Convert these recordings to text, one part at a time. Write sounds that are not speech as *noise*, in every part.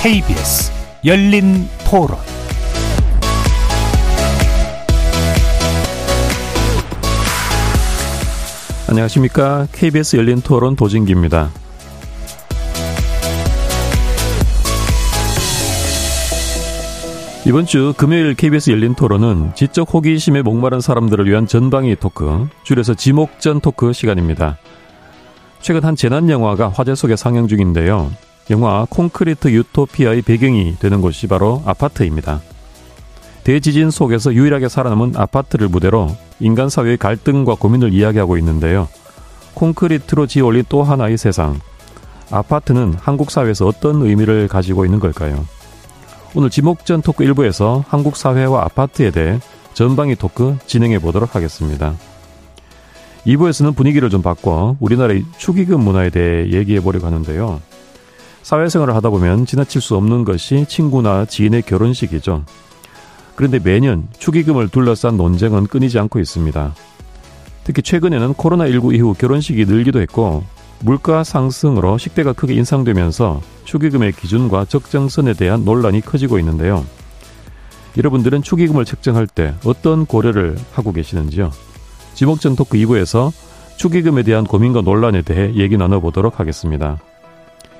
KBS 열린 토론 안녕하십니까. KBS 열린 토론 도진기입니다. 이번 주 금요일 KBS 열린 토론은 지적 호기심에 목마른 사람들을 위한 전방위 토크, 줄여서 지목전 토크 시간입니다. 최근 한 재난 영화가 화제 속에 상영 중인데요. 영화 콘크리트 유토피아의 배경이 되는 곳이 바로 아파트입니다. 대지진 속에서 유일하게 살아남은 아파트를 무대로 인간 사회의 갈등과 고민을 이야기하고 있는데요. 콘크리트로 지어올린 또 하나의 세상. 아파트는 한국 사회에서 어떤 의미를 가지고 있는 걸까요? 오늘 지목전 토크 1부에서 한국 사회와 아파트에 대해 전방위 토크 진행해 보도록 하겠습니다. 2부에서는 분위기를 좀 바꿔 우리나라의 축의금 문화에 대해 얘기해 보려고 하는데요. 사회생활을 하다 보면 지나칠 수 없는 것이 친구나 지인의 결혼식이죠. 그런데 매년 축의금을 둘러싼 논쟁은 끊이지 않고 있습니다. 특히 최근에는 코로나19 이후 결혼식이 늘기도 했고 물가 상승으로 식대가 크게 인상되면서 축의금의 기준과 적정선에 대한 논란이 커지고 있는데요. 여러분들은 축의금을 책정할 때 어떤 고려를 하고 계시는지요? 지목전 토크 2부에서 축의금에 대한 고민과 논란에 대해 얘기 나눠보도록 하겠습니다.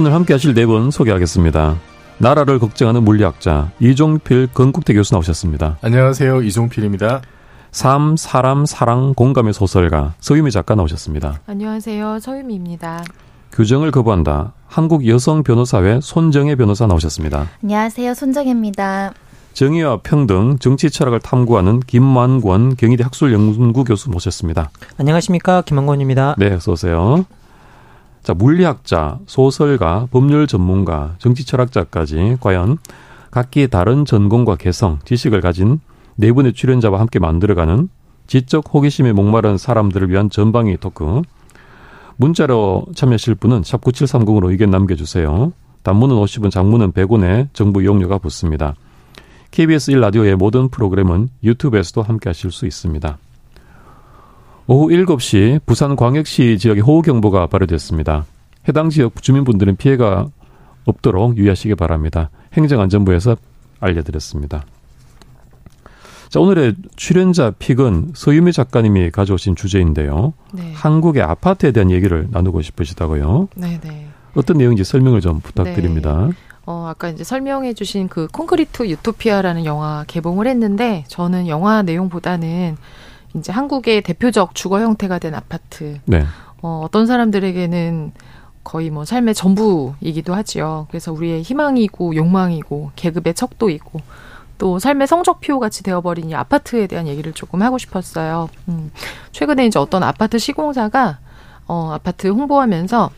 오늘 함께 하실 네 분 소개하겠습니다. 나라를 걱정하는 물리학자 이종필 건국대 교수 나오셨습니다. 안녕하세요. 이종필입니다. 삶, 사람, 사랑, 공감의 소설가 서유미 작가 나오셨습니다. 안녕하세요. 서유미입니다. 규정을 거부한다. 한국 여성 변호사회 손정혜 변호사 나오셨습니다. 안녕하세요. 손정혜입니다. 정의와 평등, 정치 철학을 탐구하는 김만권 경희대 학술연구 교수 모셨습니다. 안녕하십니까. 김만권입니다. 네, 어서 오세요. 자, 물리학자, 소설가, 법률 전문가, 정치 철학자까지 과연 각기 다른 전공과 개성, 지식을 가진 네 분의 출연자와 함께 만들어가는 지적 호기심에 목마른 사람들을 위한 전방위 토크. 문자로 참여하실 분은 샵 9730으로 의견 남겨주세요. 단문은 50원, 장문은 100원에 정부 이용료가 붙습니다. KBS 1라디오의 모든 프로그램은 유튜브에서도 함께 하실 수 있습니다. 오후 7시 부산 광역시 지역에 호우경보가 발효됐습니다. 해당 지역 주민분들은 피해가 없도록 유의하시기 바랍니다. 행정안전부에서 알려드렸습니다. 자, 오늘의 출연자 픽은 서유미 작가님이 가져오신 주제인데요. 네. 한국의 아파트에 대한 얘기를 나누고 싶으시다고요. 네, 네. 어떤 내용인지 설명을 좀 부탁드립니다. 네. 어, 아까 이제 설명해 주신 그 콘크리트 유토피아라는 영화 개봉을 했는데 저는 영화 내용보다는 이제 한국의 대표적 주거 형태가 된 아파트. 네. 어, 어떤 사람들에게는 거의 뭐 삶의 전부이기도 하지요. 그래서 우리의 희망이고 욕망이고 계급의 척도이고 또 삶의 성적표 같이 되어버린 이 아파트에 대한 얘기를 조금 하고 싶었어요. 음, 최근에 이제 어떤 아파트 시공사가 어, 아파트 홍보하면서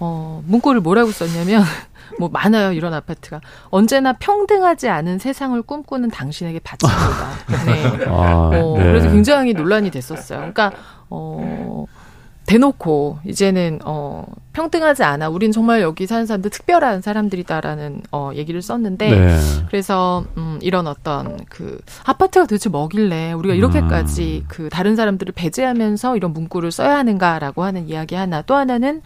어, 문구를 뭐라고 썼냐면 *laughs* 뭐 많아요 이런 아파트가 언제나 평등하지 않은 세상을 꿈꾸는 당신에게 바칩니다. 네. *laughs* 아, 어, 네. 그래서 굉장히 논란이 됐었어요. 그러니까 어. 대놓고 이제는 어 평등하지 않아. 우린 정말 여기 사는 사람들 특별한 사람들이다라는 어 얘기를 썼는데 네. 그래서 음 이런 어떤 그 아파트가 도대체 뭐길래 우리가 이렇게까지 음. 그 다른 사람들을 배제하면서 이런 문구를 써야 하는가라고 하는 이야기 하나. 또 하나는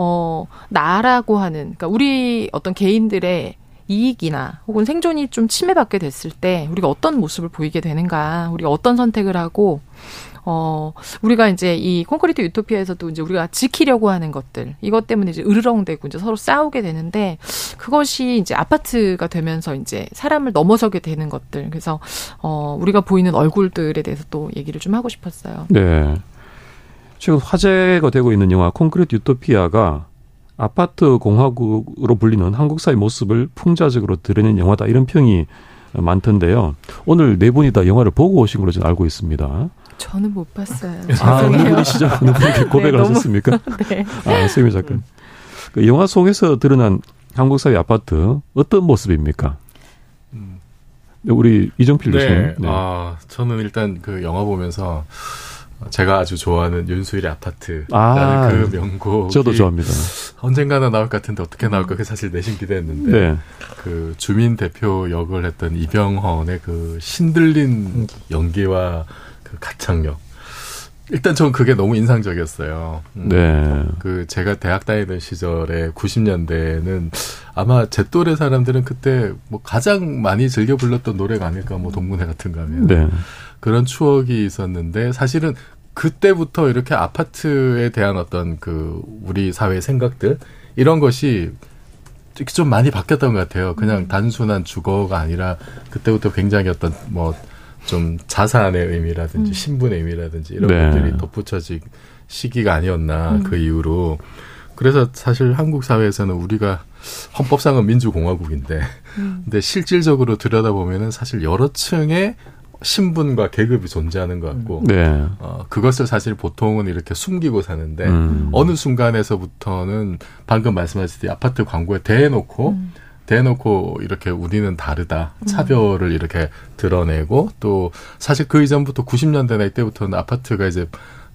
어 나라고 하는 그러니까 우리 어떤 개인들의 이익이나 혹은 생존이 좀 침해받게 됐을 때 우리가 어떤 모습을 보이게 되는가, 우리가 어떤 선택을 하고 어, 우리가 이제 이 콘크리트 유토피아에서도 이제 우리가 지키려고 하는 것들, 이것 때문에 이제 으르렁대고 이제 서로 싸우게 되는데, 그것이 이제 아파트가 되면서 이제 사람을 넘어서게 되는 것들. 그래서, 어, 우리가 보이는 얼굴들에 대해서 또 얘기를 좀 하고 싶었어요. 네. 최근 화제가 되고 있는 영화 콘크리트 유토피아가 아파트 공화국으로 불리는 한국 사회 모습을 풍자적으로 드러낸 영화다 이런 평이 많던데요. 오늘 네 분이 다 영화를 보고 오신 걸로 저는 알고 있습니다. 저는 못 봤어요. 아, 어느 분이시죠? 어느 분께 고백을 네, 하셨습니까? *laughs* 네. 아, 세미 작가. 그 영화 속에서 드러난 한국 사회 아파트 어떤 모습입니까? 음. 네, 우리 이정필 교수님. 네. 네. 아, 저는 일단 그 영화 보면서 제가 아주 좋아하는 윤수일의 아파트라는 아, 그 명곡. 저도 좋아합니다. 언젠가는 나올 것 같은데 어떻게 나올까 그 사실 내심 기대했는데 네. 그 주민 대표 역을 했던 이병헌의 그 신들린 연기와 그 가창력. 일단 전 그게 너무 인상적이었어요. 음. 네. 그 제가 대학 다니던 시절에 90년대에는 아마 제 또래 사람들은 그때 뭐 가장 많이 즐겨 불렀던 노래가 아닐까 뭐 동문회 같은 거 하면. 네. 그런 추억이 있었는데 사실은 그때부터 이렇게 아파트에 대한 어떤 그 우리 사회 생각들 이런 것이 좀 많이 바뀌었던 것 같아요. 그냥 음. 단순한 주거가 아니라 그때부터 굉장히 어떤 뭐 좀 자산의 의미라든지 음. 신분의 의미라든지 이런 네. 것들이 덧붙여진 시기가 아니었나 음. 그 이후로 그래서 사실 한국 사회에서는 우리가 헌법상은 민주공화국인데 음. 근데 실질적으로 들여다보면은 사실 여러 층의 신분과 계급이 존재하는 것 같고 네. 어, 그것을 사실 보통은 이렇게 숨기고 사는데 음. 어느 순간에서부터는 방금 말씀하셨듯이 아파트 광고에 대놓고 음. 대놓고 이렇게 우리는 다르다 음. 차별을 이렇게 드러내고 또 사실 그 이전부터 90년대 나 때부터는 아파트가 이제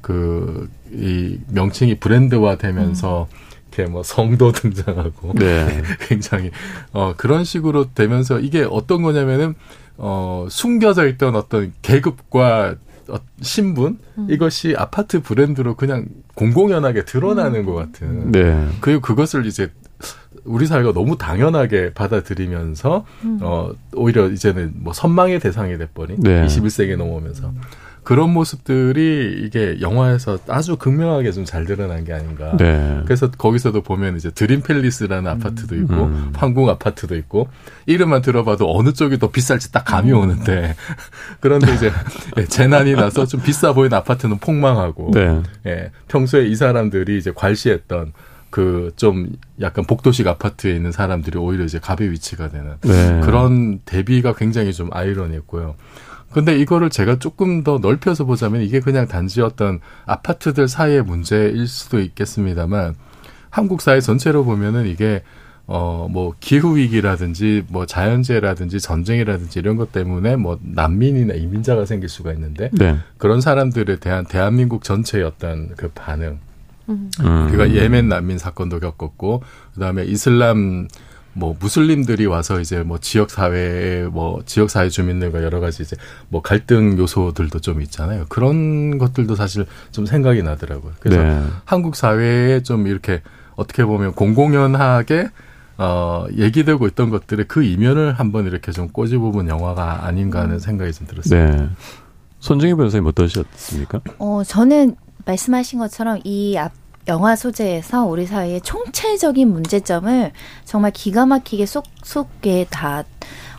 그 이 명칭이 브랜드화 되면서 음. 이렇게 뭐 성도 등장하고 네. *laughs* 굉장히 어 그런 식으로 되면서 이게 어떤 거냐면은 어, 숨겨져 있던 어떤 계급과 어, 신분 음. 이것이 아파트 브랜드로 그냥 공공연하게 드러나는 음. 것 같은. 네. 그리고 그것을 이제 우리 사회가 너무 당연하게 받아들이면서 음. 어 오히려 이제는 뭐 선망의 대상이 돼버린 네. 21세기에 넘어오면서. 음. 그런 모습들이 이게 영화에서 아주 극명하게 좀 잘 드러난 게 아닌가. 네. 그래서 거기서도 보면 이제 드림 팰리스라는 아파트도 있고 음. 황궁 아파트도 있고 이름만 들어봐도 어느 쪽이 더 비쌀지 딱 감이 음. 오는데 *laughs* 그런데 이제 *laughs* 예, 재난이 나서 좀 비싸 보이는 아파트는 폭망하고 네. 예, 평소에 이 사람들이 이제 괄시했던 그좀 약간 복도식 아파트에 있는 사람들이 오히려 이제 갑의 위치가 되는 네. 그런 대비가 굉장히 좀 아이러니했고요. 근데 이거를 제가 조금 더 넓혀서 보자면 이게 그냥 단지 어떤 아파트들 사이의 문제일 수도 있겠습니다만 한국 사회 전체로 보면은 이게 어, 뭐, 기후위기라든지, 뭐, 자연재해라든지, 전쟁이라든지, 이런 것 때문에, 뭐, 난민이나 이민자가 생길 수가 있는데, 네. 그런 사람들에 대한 대한민국 전체의 어떤 그 반응. 음. 그러니까 예멘 난민 사건도 겪었고, 그 다음에 이슬람 뭐 무슬림들이 와서 이제 뭐 지역 사회에 뭐 지역 사회 주민들과 여러 가지 이제 뭐 갈등 요소들도 좀 있잖아요. 그런 것들도 사실 좀 생각이 나더라고요. 그래서 네. 한국 사회에 좀 이렇게 어떻게 보면 공공연하게 어 얘기되고 있던 것들의 그 이면을 한번 이렇게 좀 꼬집어본 영화가 아닌가 하는 생각이 좀 들었어요. 네. 손정희 변호사님 어떠셨습니까? 어 저는 말씀하신 것처럼 이 앞 영화 소재에서 우리 사회의 총체적인 문제점을 정말 기가 막히게 쏙쏙게 다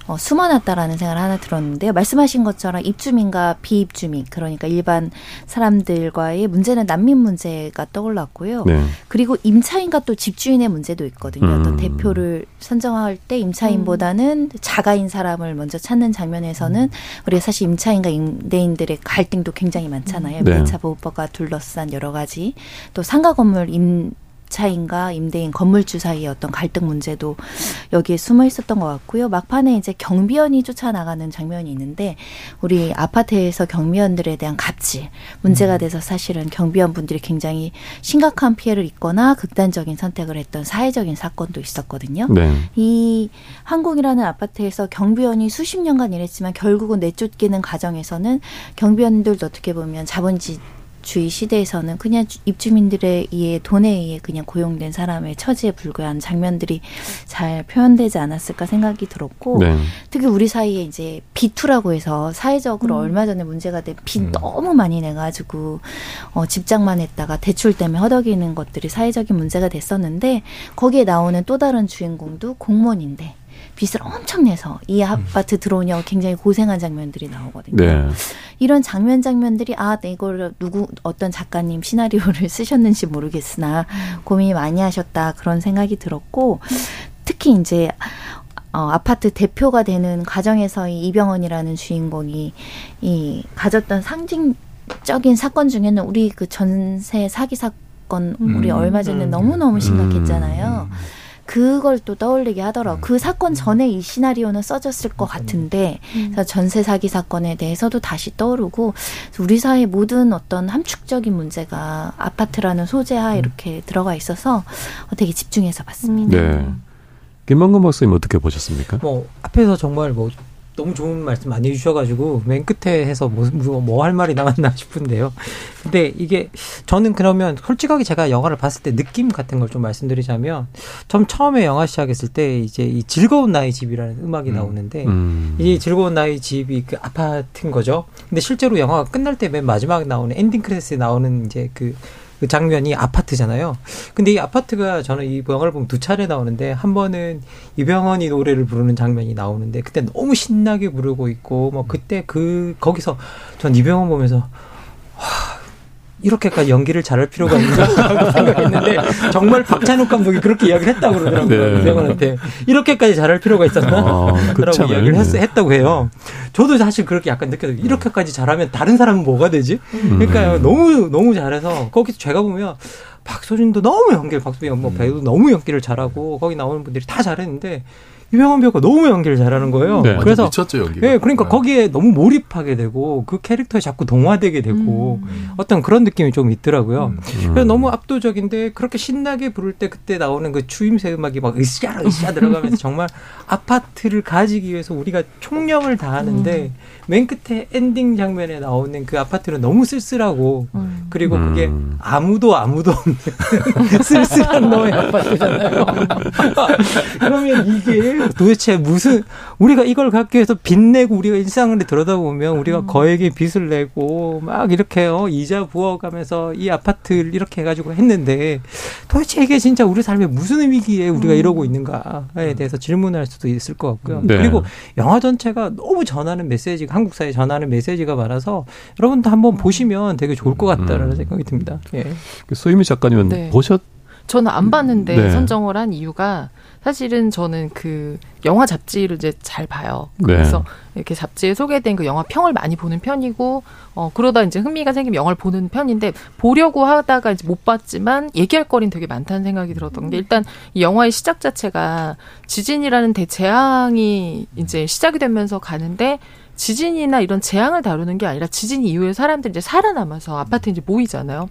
어, 숨어놨다라는 생각을 하나 들었는데요. 말씀하신 것처럼 입주민과 비입주민, 그러니까 일반 사람들과의 문제는 난민 문제가 떠올랐고요. 네. 그리고 임차인과 또 집주인의 문제도 있거든요. 음. 또 대표를 선정할 때 임차인보다는 음. 자가인 사람을 먼저 찾는 장면에서는 우리가 사실 임차인과 임대인들의 갈등도 굉장히 많잖아요. 네. 임대차 보호법과 둘러싼 여러 가지 또 상가 건물 임 임차인과 임대인 건물주 사이의 어떤 갈등 문제도 여기에 숨어 있었던 것 같고요. 막판에 이제 경비원이 쫓아나가는 장면이 있는데 우리 아파트에서 경비원들에 대한 갑질 문제가 음. 돼서 사실은 경비원 분들이 굉장히 심각한 피해를 입거나 극단적인 선택을 했던 사회적인 사건도 있었거든요. 네. 이 한국이라는 아파트에서 경비원이 수십 년간 일했지만 결국은 내쫓기는 과정에서는 경비원들도 어떻게 보면 자본주의 주의 시대에서는 그냥 입주민들에 의해 돈에 의해 그냥 고용된 사람의 처지에 불과한 장면들이 잘 표현되지 않았을까 생각이 들었고 네. 특히 우리 사이에 이제 비투라고 해서 사회적으로 음. 얼마 전에 문제가 된빚 음. 너무 많이 내가지고 어, 집장만 했다가 대출 때문에 허덕이는 것들이 사회적인 문제가 됐었는데 거기에 나오는 또 다른 주인공도 공무원인데 빚을 엄청 내서 이 아파트 들어오냐고 굉장히 고생한 장면들이 나오거든요. 네. 이런 장면 장면들이 아, 네, 이걸 누구 어떤 작가님 시나리오를 *laughs* 쓰셨는지 모르겠으나 고민이 많이 하셨다 그런 생각이 들었고 특히 이제 어, 아파트 대표가 되는 과정에서 이 이병헌이라는 주인공이 이 가졌던 상징적인 사건 중에는 우리 그 전세 사기 사건 우리 음. 얼마 전에 음. 너무 너무 심각했잖아요. 음. 그걸 또 떠올리게 하더라고. 그 사건 전에 이 시나리오는 써졌을 것 같은데 음. 전세 사기 사건에 대해서도 다시 떠오르고 우리 사회 모든 어떤 함축적인 문제가 아파트라는 소재에 이렇게 들어가 있어서 되게 집중해서 봤습니다. 네. 김만근 박사님 어떻게 보셨습니까? 뭐 앞에서 정말 뭐 너무 좋은 말씀 많이 해주셔가지고 맨 끝에 해서 뭐할 뭐, 뭐 말이 남았나 싶은데요. 근데 이게 저는 그러면 솔직하게 제가 영화를 봤을 때 느낌 같은 걸 좀 말씀드리자면 좀 처음에 영화 시작했을 때 이제 이 즐거운 나의 집이라는 음악이 음. 나오는데 음. 이 즐거운 나의 집이 그 아파트인 거죠. 근데 실제로 영화가 끝날 때 맨 마지막에 나오는 엔딩 크레딧에 나오는 이제 그 그 장면이 아파트잖아요. 근데 이 아파트가 저는 이 영화를 보면 두 차례 나오는데 한 번은 이병헌이 노래를 부르는 장면이 나오는데 그때 너무 신나게 부르고 있고 뭐 그때 그 거기서 전 이병헌 보면서 와 이렇게까지 연기를 잘할 필요가 있나 *laughs* 생각했는데 정말 박찬욱 감독이 그렇게 이야기를 했다고 그러더라고요. 네. 명한테 이렇게까지 잘할 필요가 있었나? 아, 라고 이야기를 했, 했다고 해요. 저도 사실 그렇게 약간 느껴요. 이렇게까지 잘하면 다른 사람은 뭐가 되지? 그러니까요. 음. 너무 너무 잘해서 거기서 제가 보면 박소준도 너무 연기를 박소준 뭐 배우도 너무 연기를 잘하고 거기 나오는 분들이 다 잘했는데 유명한 배우가 너무 연기를 잘하는 거예요. 네, 그래서 미쳤죠 연기가. 네, 그러니까 네. 거기에 너무 몰입하게 되고 그 캐릭터에 자꾸 동화되게 되고 음. 어떤 그런 느낌이 좀 있더라고요. 음. 그래서 너무 압도적인데 그렇게 신나게 부를 때 그때 나오는 그 추임새 음악이 막 으쌰 으쌰 들어가면서 정말 아파트를 가지기 위해서 우리가 총력을 다하는데 음. 맨 끝에 엔딩 장면에 나오는 그 아파트는 너무 쓸쓸하고 음. 그리고 그게 음. 아무도 아무도 없는 *laughs* 쓸쓸한 너의 아파트잖아요. *laughs* 그러면 이게 도대체 무슨 우리가 이걸 갖기 위해서 빚 내고 우리가 일상을 들여다보면 우리가 음. 거액의 빚을 내고 막 이렇게 요 이자 부어가면서 이 아파트를 이렇게 해가지고 했는데 도대체 이게 진짜 우리 삶에 무슨 의미기에 우리가 음. 이러고 있는가에 대해서 질문할 수도 있을 것 같고요. 네. 그리고 영화 전체가 너무 전하는 메시지가 한국 사회에 전하는 메시지가 많아서 여러분도 한번 보시면 되게 좋을 것 같다라는 음. 생각이 듭니다. 예. 그 소희미 작가님은 네. 보셨? 저는 안 봤는데 네. 선정을 한 이유가 사실은 저는 그 영화 잡지를 이제 잘 봐요. 네. 그래서 네. 이렇게 잡지에 소개된 그 영화 평을 많이 보는 편이고 어 그러다 이제 흥미가 생기면 영화를 보는 편인데 보려고 하다가 이제 못 봤지만 얘기할 거리는 되게 많다는 생각이 들었던 게 일단 이 영화의 시작 자체가 지진이라는 대재앙이 이제 시작이 되면서 가는데 지진이나 이런 재앙을 다루는 게 아니라 지진 이후에 사람들이 이제 살아남아서 아파트에 이제 모이잖아요.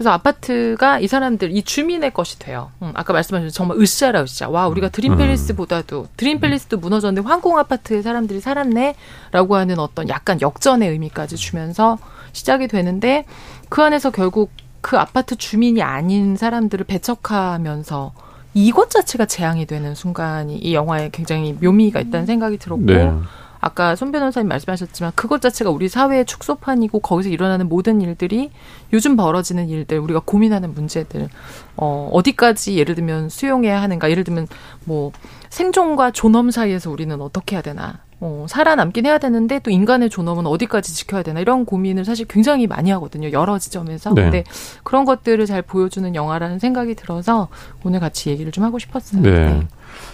그래서 아파트가 이 사람들 이 주민의 것이 돼요. 음, 아까 말씀하신 정말 으쌰라 으쌰. 와 우리가 음. 드림팰리스보다도 드림팰리스도 무너졌는데 황공 아파트에 사람들이 살았네라고 하는 어떤 약간 역전의 의미까지 주면서 시작이 되는데 그 안에서 결국 그 아파트 주민이 아닌 사람들을 배척하면서 이것 자체가 재앙이 되는 순간이 이 영화에 굉장히 묘미가 있다는 생각이 들었고 네. 아까 손 변호사님 말씀하셨지만 그것 자체가 우리 사회의 축소판이고 거기서 일어나는 모든 일들이 요즘 벌어지는 일들 우리가 고민하는 문제들 어 어디까지 예를 들면 수용해야 하는가 예를 들면 뭐 생존과 존엄 사이에서 우리는 어떻게 해야 되나 어, 살아남긴 해야 되는데 또 인간의 존엄은 어디까지 지켜야 되나 이런 고민을 사실 굉장히 많이 하거든요. 여러 지점에서. 네. 근데 그런 것들을 잘 보여주는 영화라는 생각이 들어서 오늘 같이 얘기를 좀 하고 싶었어요. 네. 네.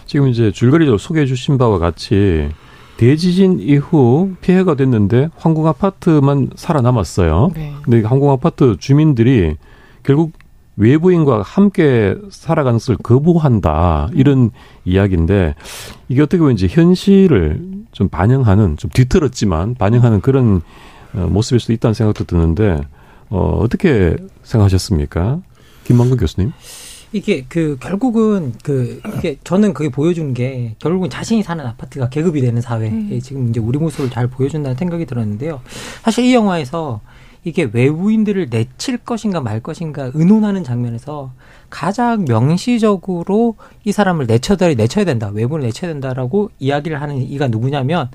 지금 이제 줄거리로 소개해 주신 바와 같이 대지진 이후 피해가 됐는데 황궁 아파트만 살아남았어요. 네. 근데 황궁 아파트 주민들이 결국 외부인과 함께 살아가는 것을 거부한다 이런 이야기인데 이게 어떻게 보면 이제 현실을 좀 반영하는 좀 뒤틀었지만 반영하는 그런 어, 모습일 수도 있다는 생각도 드는데 어, 어떻게 생각하셨습니까, 김만근 교수님? 이게 그 결국은 그 이게 저는 그게 보여준 게 결국은 자신이 사는 아파트가 계급이 되는 사회에 음. 지금 이제 우리 모습을 잘 보여준다는 생각이 들었는데요. 사실 이 영화에서 이게 외부인들을 내칠 것인가 말 것인가 의논하는 장면에서 가장 명시적으로 이 사람을 내쳐야 내쳐야 된다 외부를 내쳐야 된다라고 이야기를 하는 이가 누구냐면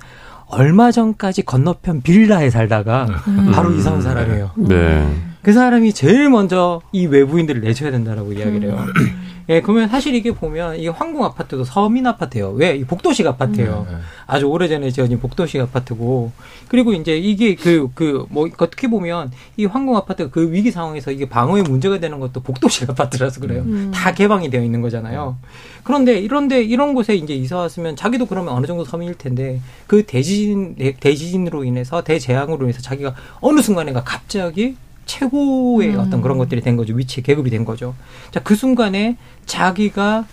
얼마 전까지 건너편 빌라에 살다가 음. 바로 이사 온 사람이에요. 네. 그 사람이 제일 먼저 이 외부인들을 내줘야 된다라고 이야기를 해요. 음. 예, 그러면 사실 이게 보면 이게 황궁 아파트도 서민 아파트예요. 왜? 이 복도식 아파트예요. 음. 아주 오래전에 지어진 복도식 아파트고 그리고 이제 이게 그 그 뭐 어떻게 보면 이 황궁 아파트가 그 위기 상황에서 이게 방어에 문제가 되는 것도 복도식 아파트라서 그래요. 음. 다 개방이 되어 있는 거잖아요. 그런데 이런데 이런 곳에 이제 이사 왔으면 자기도 그러면 어느 정도 서민일 텐데 그 대지진 대지진으로 인해서 대재앙으로 인해서 자기가 어느 순간에가 갑자기 최고의 음. 어떤 그런 것들이 된 거죠. 위치 계급이 된 거죠. 자, 그 순간에 자기가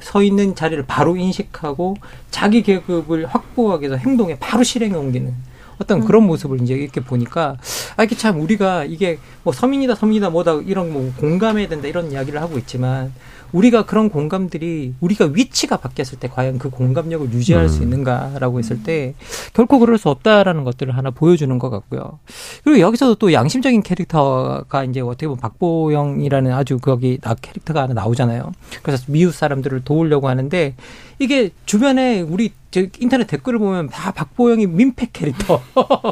서 있는 자리를 바로 인식하고 자기 계급을 확보하기 위해서 행동에 바로 실행에 옮기는 어떤 그런 모습을 이제 이렇게 보니까 아 이게 참 우리가 이게 뭐 서민이다 서민이다 뭐다 이런 뭐 공감해야 된다 이런 이야기를 하고 있지만 우리가 그런 공감들이 우리가 위치가 바뀌었을 때 과연 그 공감력을 유지할 음. 수 있는가라고 했을 때 결코 그럴 수 없다라는 것들을 하나 보여주는 것 같고요. 그리고 여기서도 또 양심적인 캐릭터가 이제 어떻게 보면 박보영이라는 아주 거기 나 캐릭터가 하나 나오잖아요. 그래서 미국 사람들을 도우려고 하는데 이게 주변에 우리 저 인터넷 댓글을 보면 다 박보영이 민폐 캐릭터.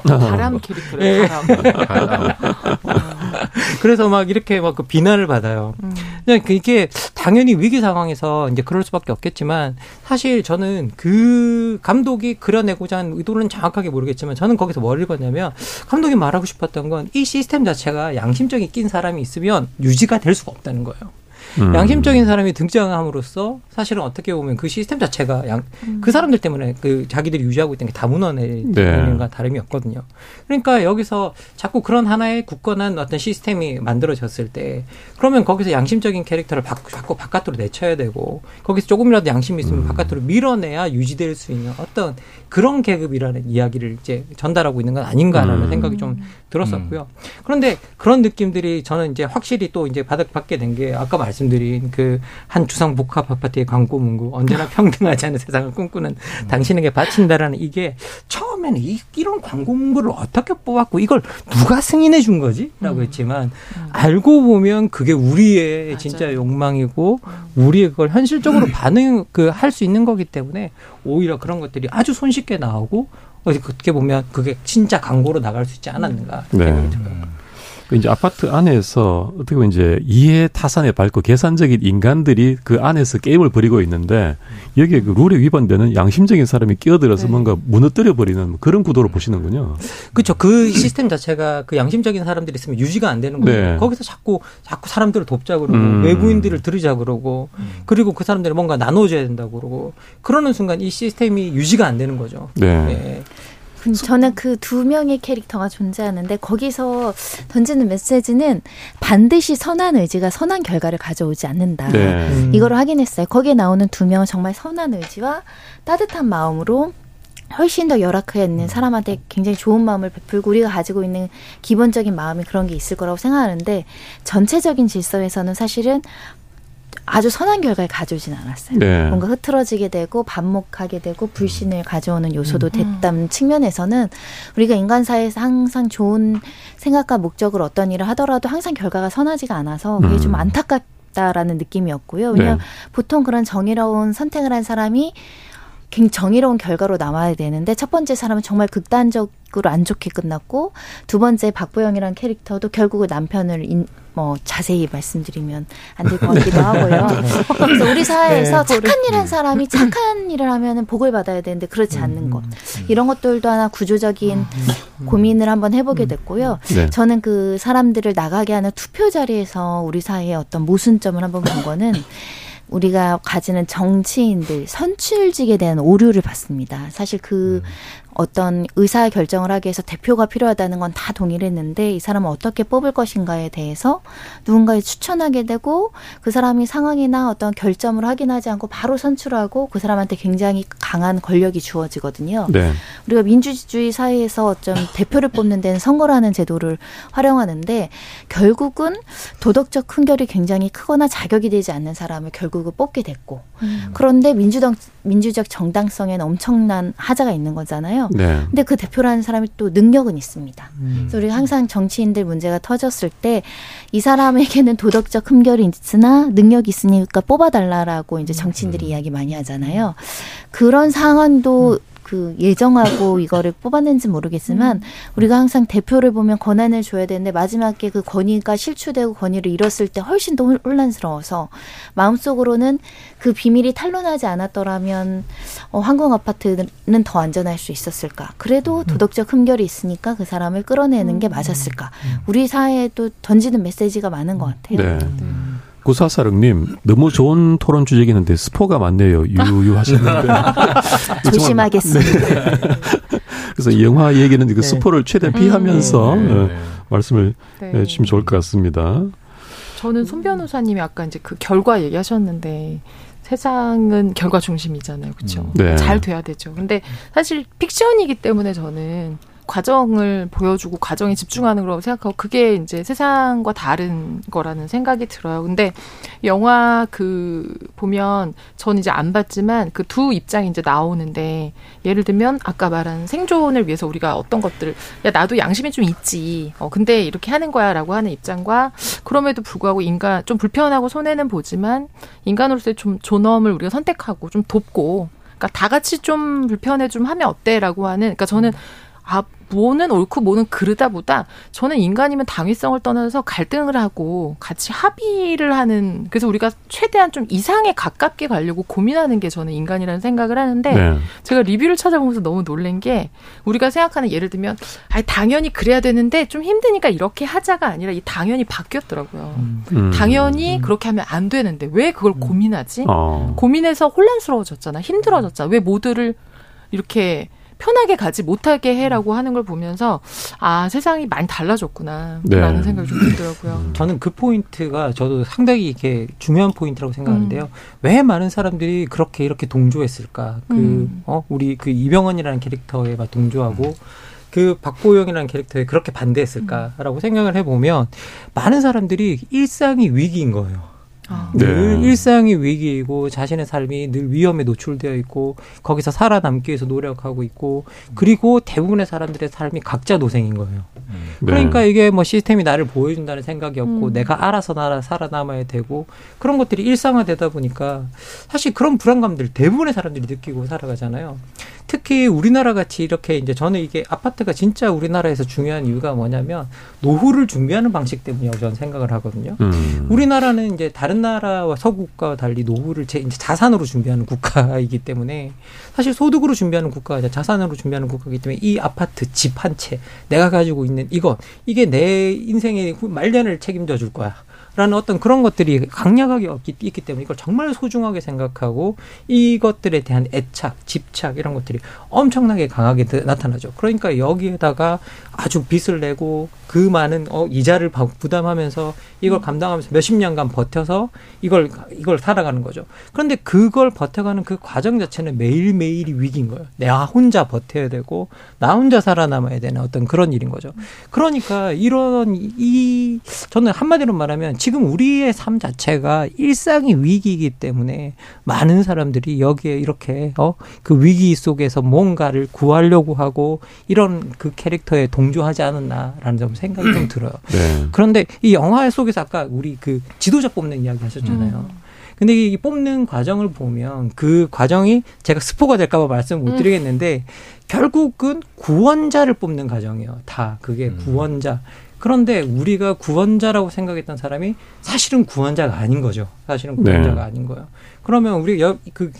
바람 캐릭터래, 네. 바람. *laughs* 그래서 막 이렇게 막 그 비난을 받아요. 음. 그냥 이게 당연히 위기 상황에서 이제 그럴 수밖에 없겠지만 사실 저는 그 감독이 그려내고자 한 의도는 정확하게 모르겠지만 저는 거기서 뭘 읽었냐면 감독이 말하고 싶었던 건 이 시스템 자체가 양심적이 낀 사람이 있으면 유지가 될 수가 없다는 거예요. 음. 양심적인 사람이 등장함으로써 사실은 어떻게 보면 그 시스템 자체가 양, 음. 그 사람들 때문에 그 자기들이 유지하고 있던 게다 무너내는 네. 것 다름이 없거든요. 그러니까 여기서 자꾸 그런 하나의 굳건한 어떤 시스템이 만들어졌을 때 그러면 거기서 양심적인 캐릭터를 바, 자꾸 바깥으로 내쳐야 되고 거기서 조금이라도 양심이 있으면 음. 바깥으로 밀어내야 유지될 수 있는 어떤 그런 계급이라는 이야기를 이제 전달하고 있는 건 아닌가라는 음. 생각이 좀 들었었고요. 음. 그런데 그런 느낌들이 저는 이제 확실히 또 이제 바닥 받게 된 게 아까 말씀드린 그 한 주상 복합 아파트의 광고 문구 언제나 *laughs* 평등하지 않은 세상을 꿈꾸는 음. 당신에게 바친다라는 이게 처음에는 이, 이런 광고 문구를 어떻게 뽑았고 이걸 누가 승인해 준 거지? 라고 음. 했지만 음. 알고 보면 그게 우리의 맞아요. 진짜 욕망이고 음. 우리의 그걸 현실적으로 *clears throat* 반응 그 할 수 있는 거기 때문에 오히려 그런 것들이 아주 손쉽게 나오고 어떻게 보면 그게 진짜 광고로 나갈 수 있지 않았는가 네. 생각이 들어요. 그 이제 아파트 안에서 어떻게 보면 이제 이해 타산에 밝고 계산적인 인간들이 그 안에서 게임을 벌이고 있는데 여기에 그 룰에 위반되는 양심적인 사람이 끼어들어서 네. 뭔가 무너뜨려 버리는 그런 구도로 보시는군요. 그렇죠. 그 시스템 자체가 그 양심적인 사람들이 있으면 유지가 안 되는 거예요. 네. 거기서 자꾸 자꾸 사람들을 돕자 그러고 음. 외부인들을 들이자 그러고 그리고 그 사람들이 뭔가 나눠줘야 된다고 그러고 그러는 순간 이 시스템이 유지가 안 되는 거죠. 네. 네. 저는 그 두 명의 캐릭터가 존재하는데 거기서 던지는 메시지는 반드시 선한 의지가 선한 결과를 가져오지 않는다. 네. 음. 이걸 확인했어요. 거기에 나오는 두 명은 정말 선한 의지와 따뜻한 마음으로 훨씬 더 열악해 있는 사람한테 굉장히 좋은 마음을 베풀고 우리가 가지고 있는 기본적인 마음이 그런 게 있을 거라고 생각하는데 전체적인 질서에서는 사실은 아주 선한 결과를 가져오진 않았어요. 네. 뭔가 흐트러지게 되고 반목하게 되고 불신을 가져오는 요소도 음. 됐던 측면에서는 우리가 인간 사회에서 항상 좋은 생각과 목적을 어떤 일을 하더라도 항상 결과가 선하지가 않아서 그게 좀 음. 안타깝다라는 느낌이었고요. 왜냐하면 네. 보통 그런 정의로운 선택을 한 사람이 굉장히 정의로운 결과로 나와야 되는데 첫 번째 사람은 정말 극단적으로 안 좋게 끝났고 두 번째 박보영이라는 캐릭터도 결국은 남편을 인, 뭐 자세히 말씀드리면 안 될 것 같기도 하고요. *laughs* 그래서 우리 사회에서 네, 착한 일 한 사람이 착한 일을 하면은 복을 받아야 되는데 그렇지 않는 음, 것 음, 음. 이런 것들도 하나 구조적인 고민을 한번 해보게 됐고요. 네. 저는 그 사람들을 나가게 하는 투표 자리에서 우리 사회의 어떤 모순점을 한번 본 거는 우리가 가지는 정치인들 선출직에 대한 오류를 봤습니다. 사실 그 음. 어떤 의사 결정을 하기 위해서 대표가 필요하다는 건 다 동의를 했는데 이 사람을 어떻게 뽑을 것인가에 대해서 누군가에 추천하게 되고 그 사람이 상황이나 어떤 결점을 확인하지 않고 바로 선출하고 그 사람한테 굉장히 강한 권력이 주어지거든요. 네. 우리가 민주주의 사회에서 어쩜 대표를 뽑는 데는 선거라는 제도를 활용하는데 결국은 도덕적 흥결이 굉장히 크거나 자격이 되지 않는 사람을 결국은 뽑게 됐고 음. 그런데 민주당 민주적 정당성에는 엄청난 하자가 있는 거잖아요. 네. 근데 그 대표라는 사람이 또 능력은 있습니다. 음. 그래서 우리가 항상 정치인들 문제가 터졌을 때 이 사람에게는 도덕적 흠결이 있으나 능력이 있으니까 뽑아달라라고 이제 정치인들이 음. 이야기 많이 하잖아요. 그런 상황도 음. 그 예정하고 *laughs* 이거를 뽑았는지 모르겠지만 음. 우리가 항상 대표를 보면 권한을 줘야 되는데 마지막에 그 권위가 실추되고 권위를 잃었을 때 훨씬 더 혼란스러워서 마음속으로는 그 비밀이 탄로나지 않았더라면 어, 항공 아파트는 더 안전할 수 있었을까? 그래도 음. 도덕적 흠결이 있으니까 그 사람을 끌어내는 게 음. 맞았을까? 우리 사회에도 던지는 메시지가 많은 것 같아요. 네. 음. 구사사릉님 너무 좋은 토론 주제이는데 스포가 많네요. 유유하시는데 *laughs* 조심하겠습니다. 네. 그래서 이 영화 얘기는 그 네. 스포를 최대한 피하면서 음. 네. 네. 말씀을 네. 해주시면 좋을 것 같습니다. 저는 손 변호사님이 아까 이제 그 결과 얘기하셨는데 세상은 결과 중심이잖아요. 그렇죠? 음. 네. 잘 돼야 되죠. 근데 사실 픽션이기 때문에 저는 과정을 보여주고 과정에 집중하는 거라고 생각하고 그게 이제 세상과 다른 거라는 생각이 들어요. 근데 영화 그 보면 전 이제 안 봤지만 그 두 입장이 이제 나오는데 예를 들면 아까 말한 생존을 위해서 우리가 어떤 것들을 야 나도 양심이 좀 있지. 어 근데 이렇게 하는 거야라고 하는 입장과 그럼에도 불구하고 인간 좀 불편하고 손해는 보지만 인간으로서의 좀 존엄을 우리가 선택하고 좀 돕고 그러니까 다 같이 좀 불편해 좀 하면 어때라고 하는 그러니까 저는 아 뭐는 옳고 뭐는 그르다보다 저는 인간이면 당위성을 떠나서 갈등을 하고 같이 합의를 하는 그래서 우리가 최대한 좀 이상에 가깝게 가려고 고민하는 게 저는 인간이라는 생각을 하는데 네. 제가 리뷰를 찾아보면서 너무 놀란 게 우리가 생각하는 예를 들면 아 당연히 그래야 되는데 좀 힘드니까 이렇게 하자가 아니라 이 당연히 바뀌었더라고요. 음. 당연히 음. 그렇게 하면 안 되는데 왜 그걸 음. 고민하지? 어. 고민해서 혼란스러워졌잖아. 힘들어졌잖아. 왜 모두를 이렇게 편하게 가지 못하게 해라고 하는 걸 보면서 아 세상이 많이 달라졌구나 네. 라는 생각이 좀 들더라고요. 음. 저는 그 포인트가 저도 상당히 이렇게 중요한 포인트라고 생각하는데요. 음. 왜 많은 사람들이 그렇게 이렇게 동조했을까? 그 음. 어, 우리 그 이병헌이라는 캐릭터에 막 동조하고 음. 그 박보영이라는 캐릭터에 그렇게 반대했을까라고 생각을 해보면 많은 사람들이 일상이 위기인 거예요. 아. 늘 네. 일상이 위기이고 자신의 삶이 늘 위험에 노출되어 있고 거기서 살아남기 위해서 노력하고 있고 그리고 대부분의 사람들의 삶이 각자 노생인 거예요. 음. 네. 그러니까 이게 뭐 시스템이 나를 보여준다는 생각이 없고 음. 내가 알아서 나라 살아남아야 되고 그런 것들이 일상화되다 보니까 사실 그런 불안감들 대부분의 사람들이 느끼고 살아가잖아요. 특히 우리나라 같이 이렇게 이제 저는 이게 아파트가 진짜 우리나라에서 중요한 이유가 뭐냐면 노후를 준비하는 방식 때문이라고 저는 생각을 하거든요. 음. 우리나라는 이제 다른 나라와 서구국가와 달리 노후를 제, 이제 자산으로 준비하는 국가이기 때문에 사실 소득으로 준비하는 국가가 아니라 자산으로 준비하는 국가이기 때문에 이 아파트 집 한 채 내가 가지고 있는 이거 이게 내 인생의 말년을 책임져 줄 거야. 라는 어떤 그런 것들이 강력하게 있기 때문에 이걸 정말 소중하게 생각하고 이것들에 대한 애착, 집착 이런 것들이 엄청나게 강하게 나타나죠. 그러니까 여기에다가 아주 빚을 내고 그 많은 어 이자를 부담하면서 이걸 감당하면서 몇십 년간 버텨서 이걸 이걸 살아가는 거죠. 그런데 그걸 버텨가는 그 과정 자체는 매일 매일이 위기인 거예요. 내가 혼자 버텨야 되고 나 혼자 살아남아야 되는 어떤 그런 일인 거죠. 그러니까 이런 이 저는 한마디로 말하면 지금 우리의 삶 자체가 일상이 위기이기 때문에 많은 사람들이 여기에 이렇게 어 그 위기 속에서 뭔가를 구하려고 하고 이런 그 캐릭터에 동 강조하지 않았나라는 좀 생각이 좀 들어요. 네. 그런데 이 영화 속에서 아까 우리 그 지도자 뽑는 이야기 하셨잖아요. 음. 근데 이 뽑는 과정을 보면 그 과정이 제가 스포가 될까봐 말씀 못 음. 드리겠는데 음. 결국은 구원자를 뽑는 과정이에요. 다 그게 음. 구원자. 그런데 우리가 구원자라고 생각했던 사람이 사실은 구원자가 아닌 거죠. 사실은 구원자가 네. 아닌 거예요. 그러면 우리 여, 그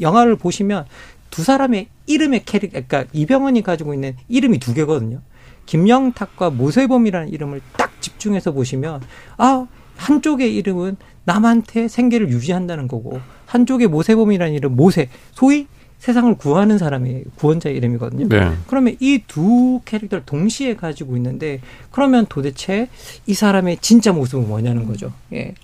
영화를 보시면 두 사람의 이름의 캐릭, 그러니까 이병헌이 가지고 있는 이름이 두 개거든요. 김영탁과 모세범이라는 이름을 딱 집중해서 보시면 아 한쪽의 이름은 남한테 생계를 유지한다는 거고 한쪽의 모세범이라는 이름 모세 소위 세상을 구하는 사람이 구원자의 이름이거든요. 네. 그러면 이 두 캐릭터를 동시에 가지고 있는데 그러면 도대체 이 사람의 진짜 모습은 뭐냐는 거죠. 예.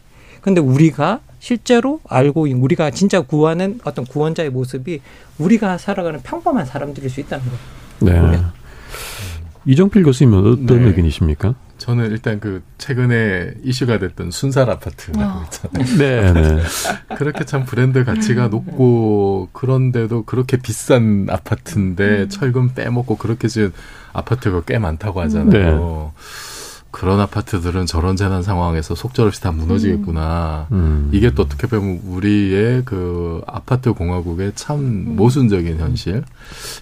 근데 우리가 실제로 알고 우리가 진짜 구하는 어떤 구원자의 모습이 우리가 살아가는 평범한 사람들일 수 있다는 거예요. 네. 이정필 교수님은 어떤 네. 의견이십니까? 저는 일단 그 최근에 이슈가 됐던 순살 아파트라고 어. 있잖아요. 네, 네. *laughs* 그렇게 참 브랜드 가치가 음. 높고 그런데도 그렇게 비싼 아파트인데 음. 철근 빼먹고 그렇게 지은 아파트가 꽤 많다고 하잖아요. 네. 그런 아파트들은 저런 재난 상황에서 속절없이 다 무너지겠구나. 음. 음. 이게 또 어떻게 보면 우리의 그 아파트 공화국의 참 음. 모순적인 현실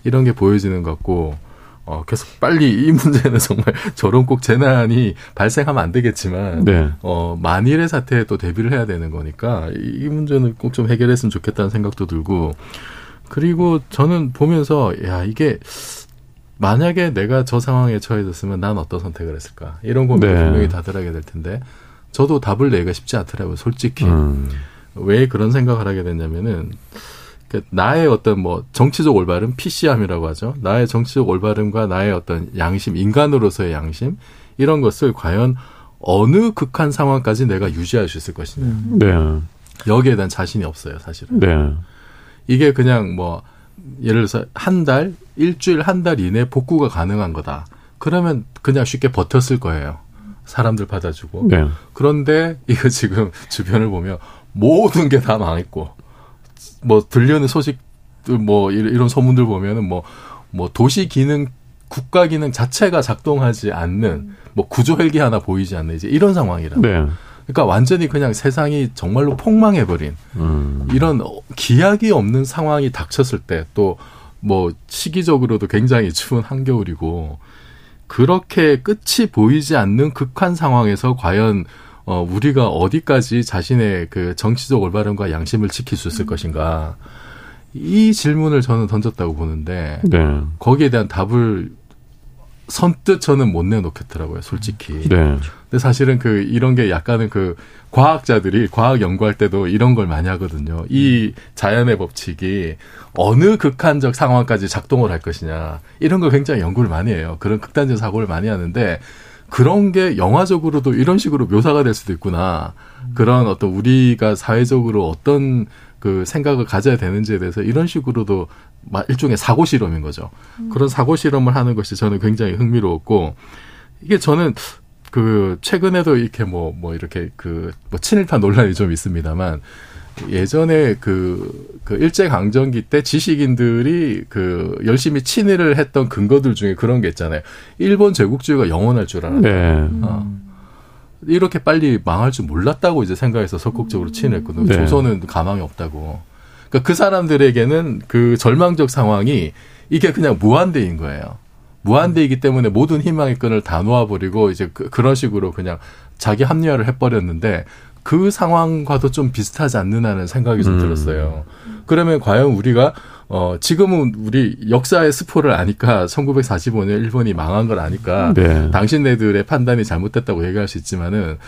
이런 게 보여지는 것 같고 어, 계속 빨리 이 문제는 *laughs* 정말 저런 꼭 재난이 발생하면 안 되겠지만, 네. 어, 만일의 사태에 또 대비를 해야 되는 거니까, 이, 이 문제는 꼭 좀 해결했으면 좋겠다는 생각도 들고, 그리고 저는 보면서, 야, 이게, 만약에 내가 저 상황에 처해졌으면 난 어떤 선택을 했을까? 이런 고민을 네. 분명히 다들 하게 될 텐데, 저도 답을 내기가 쉽지 않더라고요, 솔직히. 음. 왜 그런 생각을 하게 됐냐면은, 그 나의 어떤 뭐 정치적 올바름 PC함이라고 하죠. 나의 정치적 올바름과 나의 어떤 양심, 인간으로서의 양심 이런 것을 과연 어느 극한 상황까지 내가 유지할 수 있을 것이냐. 음. 네. 여기에 대한 자신이 없어요, 사실은. 네. 이게 그냥 뭐 예를 들어서 한 달, 일주일, 한 달 이내 복구가 가능한 거다. 그러면 그냥 쉽게 버텼을 거예요. 사람들 받아주고. 네. 그런데 이거 지금 주변을 보면 모든 게 다 망했고, 뭐 들려는 소식들 뭐 이런 소문들 보면은 뭐, 뭐 도시 기능, 국가 기능 자체가 작동하지 않는 뭐 구조 헬기 하나 보이지 않는 이제 이런 상황이라. 네. 그러니까 완전히 그냥 세상이 정말로 폭망해버린 음. 이런 기약이 없는 상황이 닥쳤을 때 또 뭐 시기적으로도 굉장히 추운 한겨울이고 그렇게 끝이 보이지 않는 극한 상황에서 과연 어 우리가 어디까지 자신의 그 정치적 올바름과 양심을 지킬 수 있을 음. 것인가 이 질문을 저는 던졌다고 보는데 네. 거기에 대한 답을 선뜻 저는 못 내놓겠더라고요, 솔직히. 네. 근데 사실은 그 이런 게 약간은 그 과학자들이 과학 연구할 때도 이런 걸 많이 하거든요. 이 자연의 법칙이 어느 극한적 상황까지 작동을 할 것이냐 이런 걸 굉장히 연구를 많이 해요. 그런 극단적 사고를 많이 하는데 그런 게 영화적으로도 이런 식으로 묘사가 될 수도 있구나. 그런 어떤 우리가 사회적으로 어떤 그 생각을 가져야 되는지에 대해서 이런 식으로도 일종의 사고 실험인 거죠. 음. 그런 사고 실험을 하는 것이 저는 굉장히 흥미로웠고 이게 저는 그 최근에도 이렇게 뭐뭐 뭐 이렇게 그 뭐 친일파 논란이 좀 있습니다만 예전에 그, 그 일제강점기 때 지식인들이 그 열심히 친일을 했던 근거들 중에 그런 게 있잖아요. 일본 제국주의가 영원할 줄 알았다. 네. 어. 이렇게 빨리 망할 줄 몰랐다고 이제 생각해서 적극적으로 음. 친했거든요. 네. 조선은 가망이 없다고. 그러니까 그 사람들에게는 그 절망적 상황이 이게 그냥 무한대인 거예요. 무한대이기 때문에 모든 희망의 끈을 다 놓아버리고 이제 그, 그런 식으로 그냥 자기 합리화를 해버렸는데 그 상황과도 좀 비슷하지 않느냐는 생각이 좀 음. 들었어요. 그러면 과연 우리가 어, 지금은 우리 역사의 스포를 아니까 1945년 일본이 망한 걸 아니까 네. 당신네들의 판단이 잘못됐다고 얘기할 수 있지만은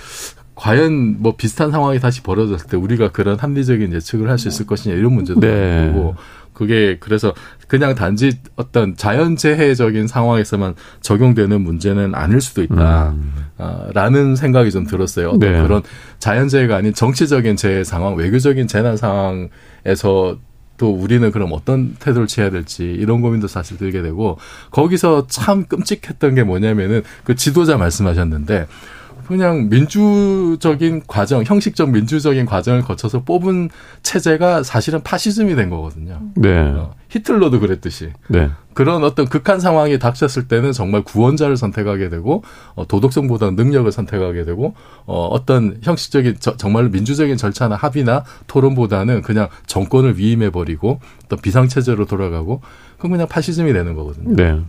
과연 뭐 비슷한 상황이 다시 벌어졌을 때 우리가 그런 합리적인 예측을 할 수 있을 것이냐 이런 문제도 네. 있고 그게 그래서 그냥 단지 어떤 자연재해적인 상황에서만 적용되는 문제는 아닐 수도 있다. 음. 아, 라는 생각이 좀 들었어요. 어떤 네. 그런 자연재해가 아닌 정치적인 재해 상황, 외교적인 재난 상황에서 또 우리는 그럼 어떤 태도를 취해야 될지 이런 고민도 사실 들게 되고 거기서 참 끔찍했던 게 뭐냐면은 그 지도자 말씀하셨는데 그냥 민주적인 과정, 형식적 민주적인 과정을 거쳐서 뽑은 체제가 사실은 파시즘이 된 거거든요. 네. 어, 히틀러도 그랬듯이. 네. 그런 어떤 극한 상황이 닥쳤을 때는 정말 구원자를 선택하게 되고 어, 도덕성보다 능력을 선택하게 되고 어, 어떤 형식적인 저, 정말 민주적인 절차나 합의나 토론보다는 그냥 정권을 위임해 버리고 어떤 비상 체제로 돌아가고 그건 그냥 파시즘이 되는 거거든요. 네.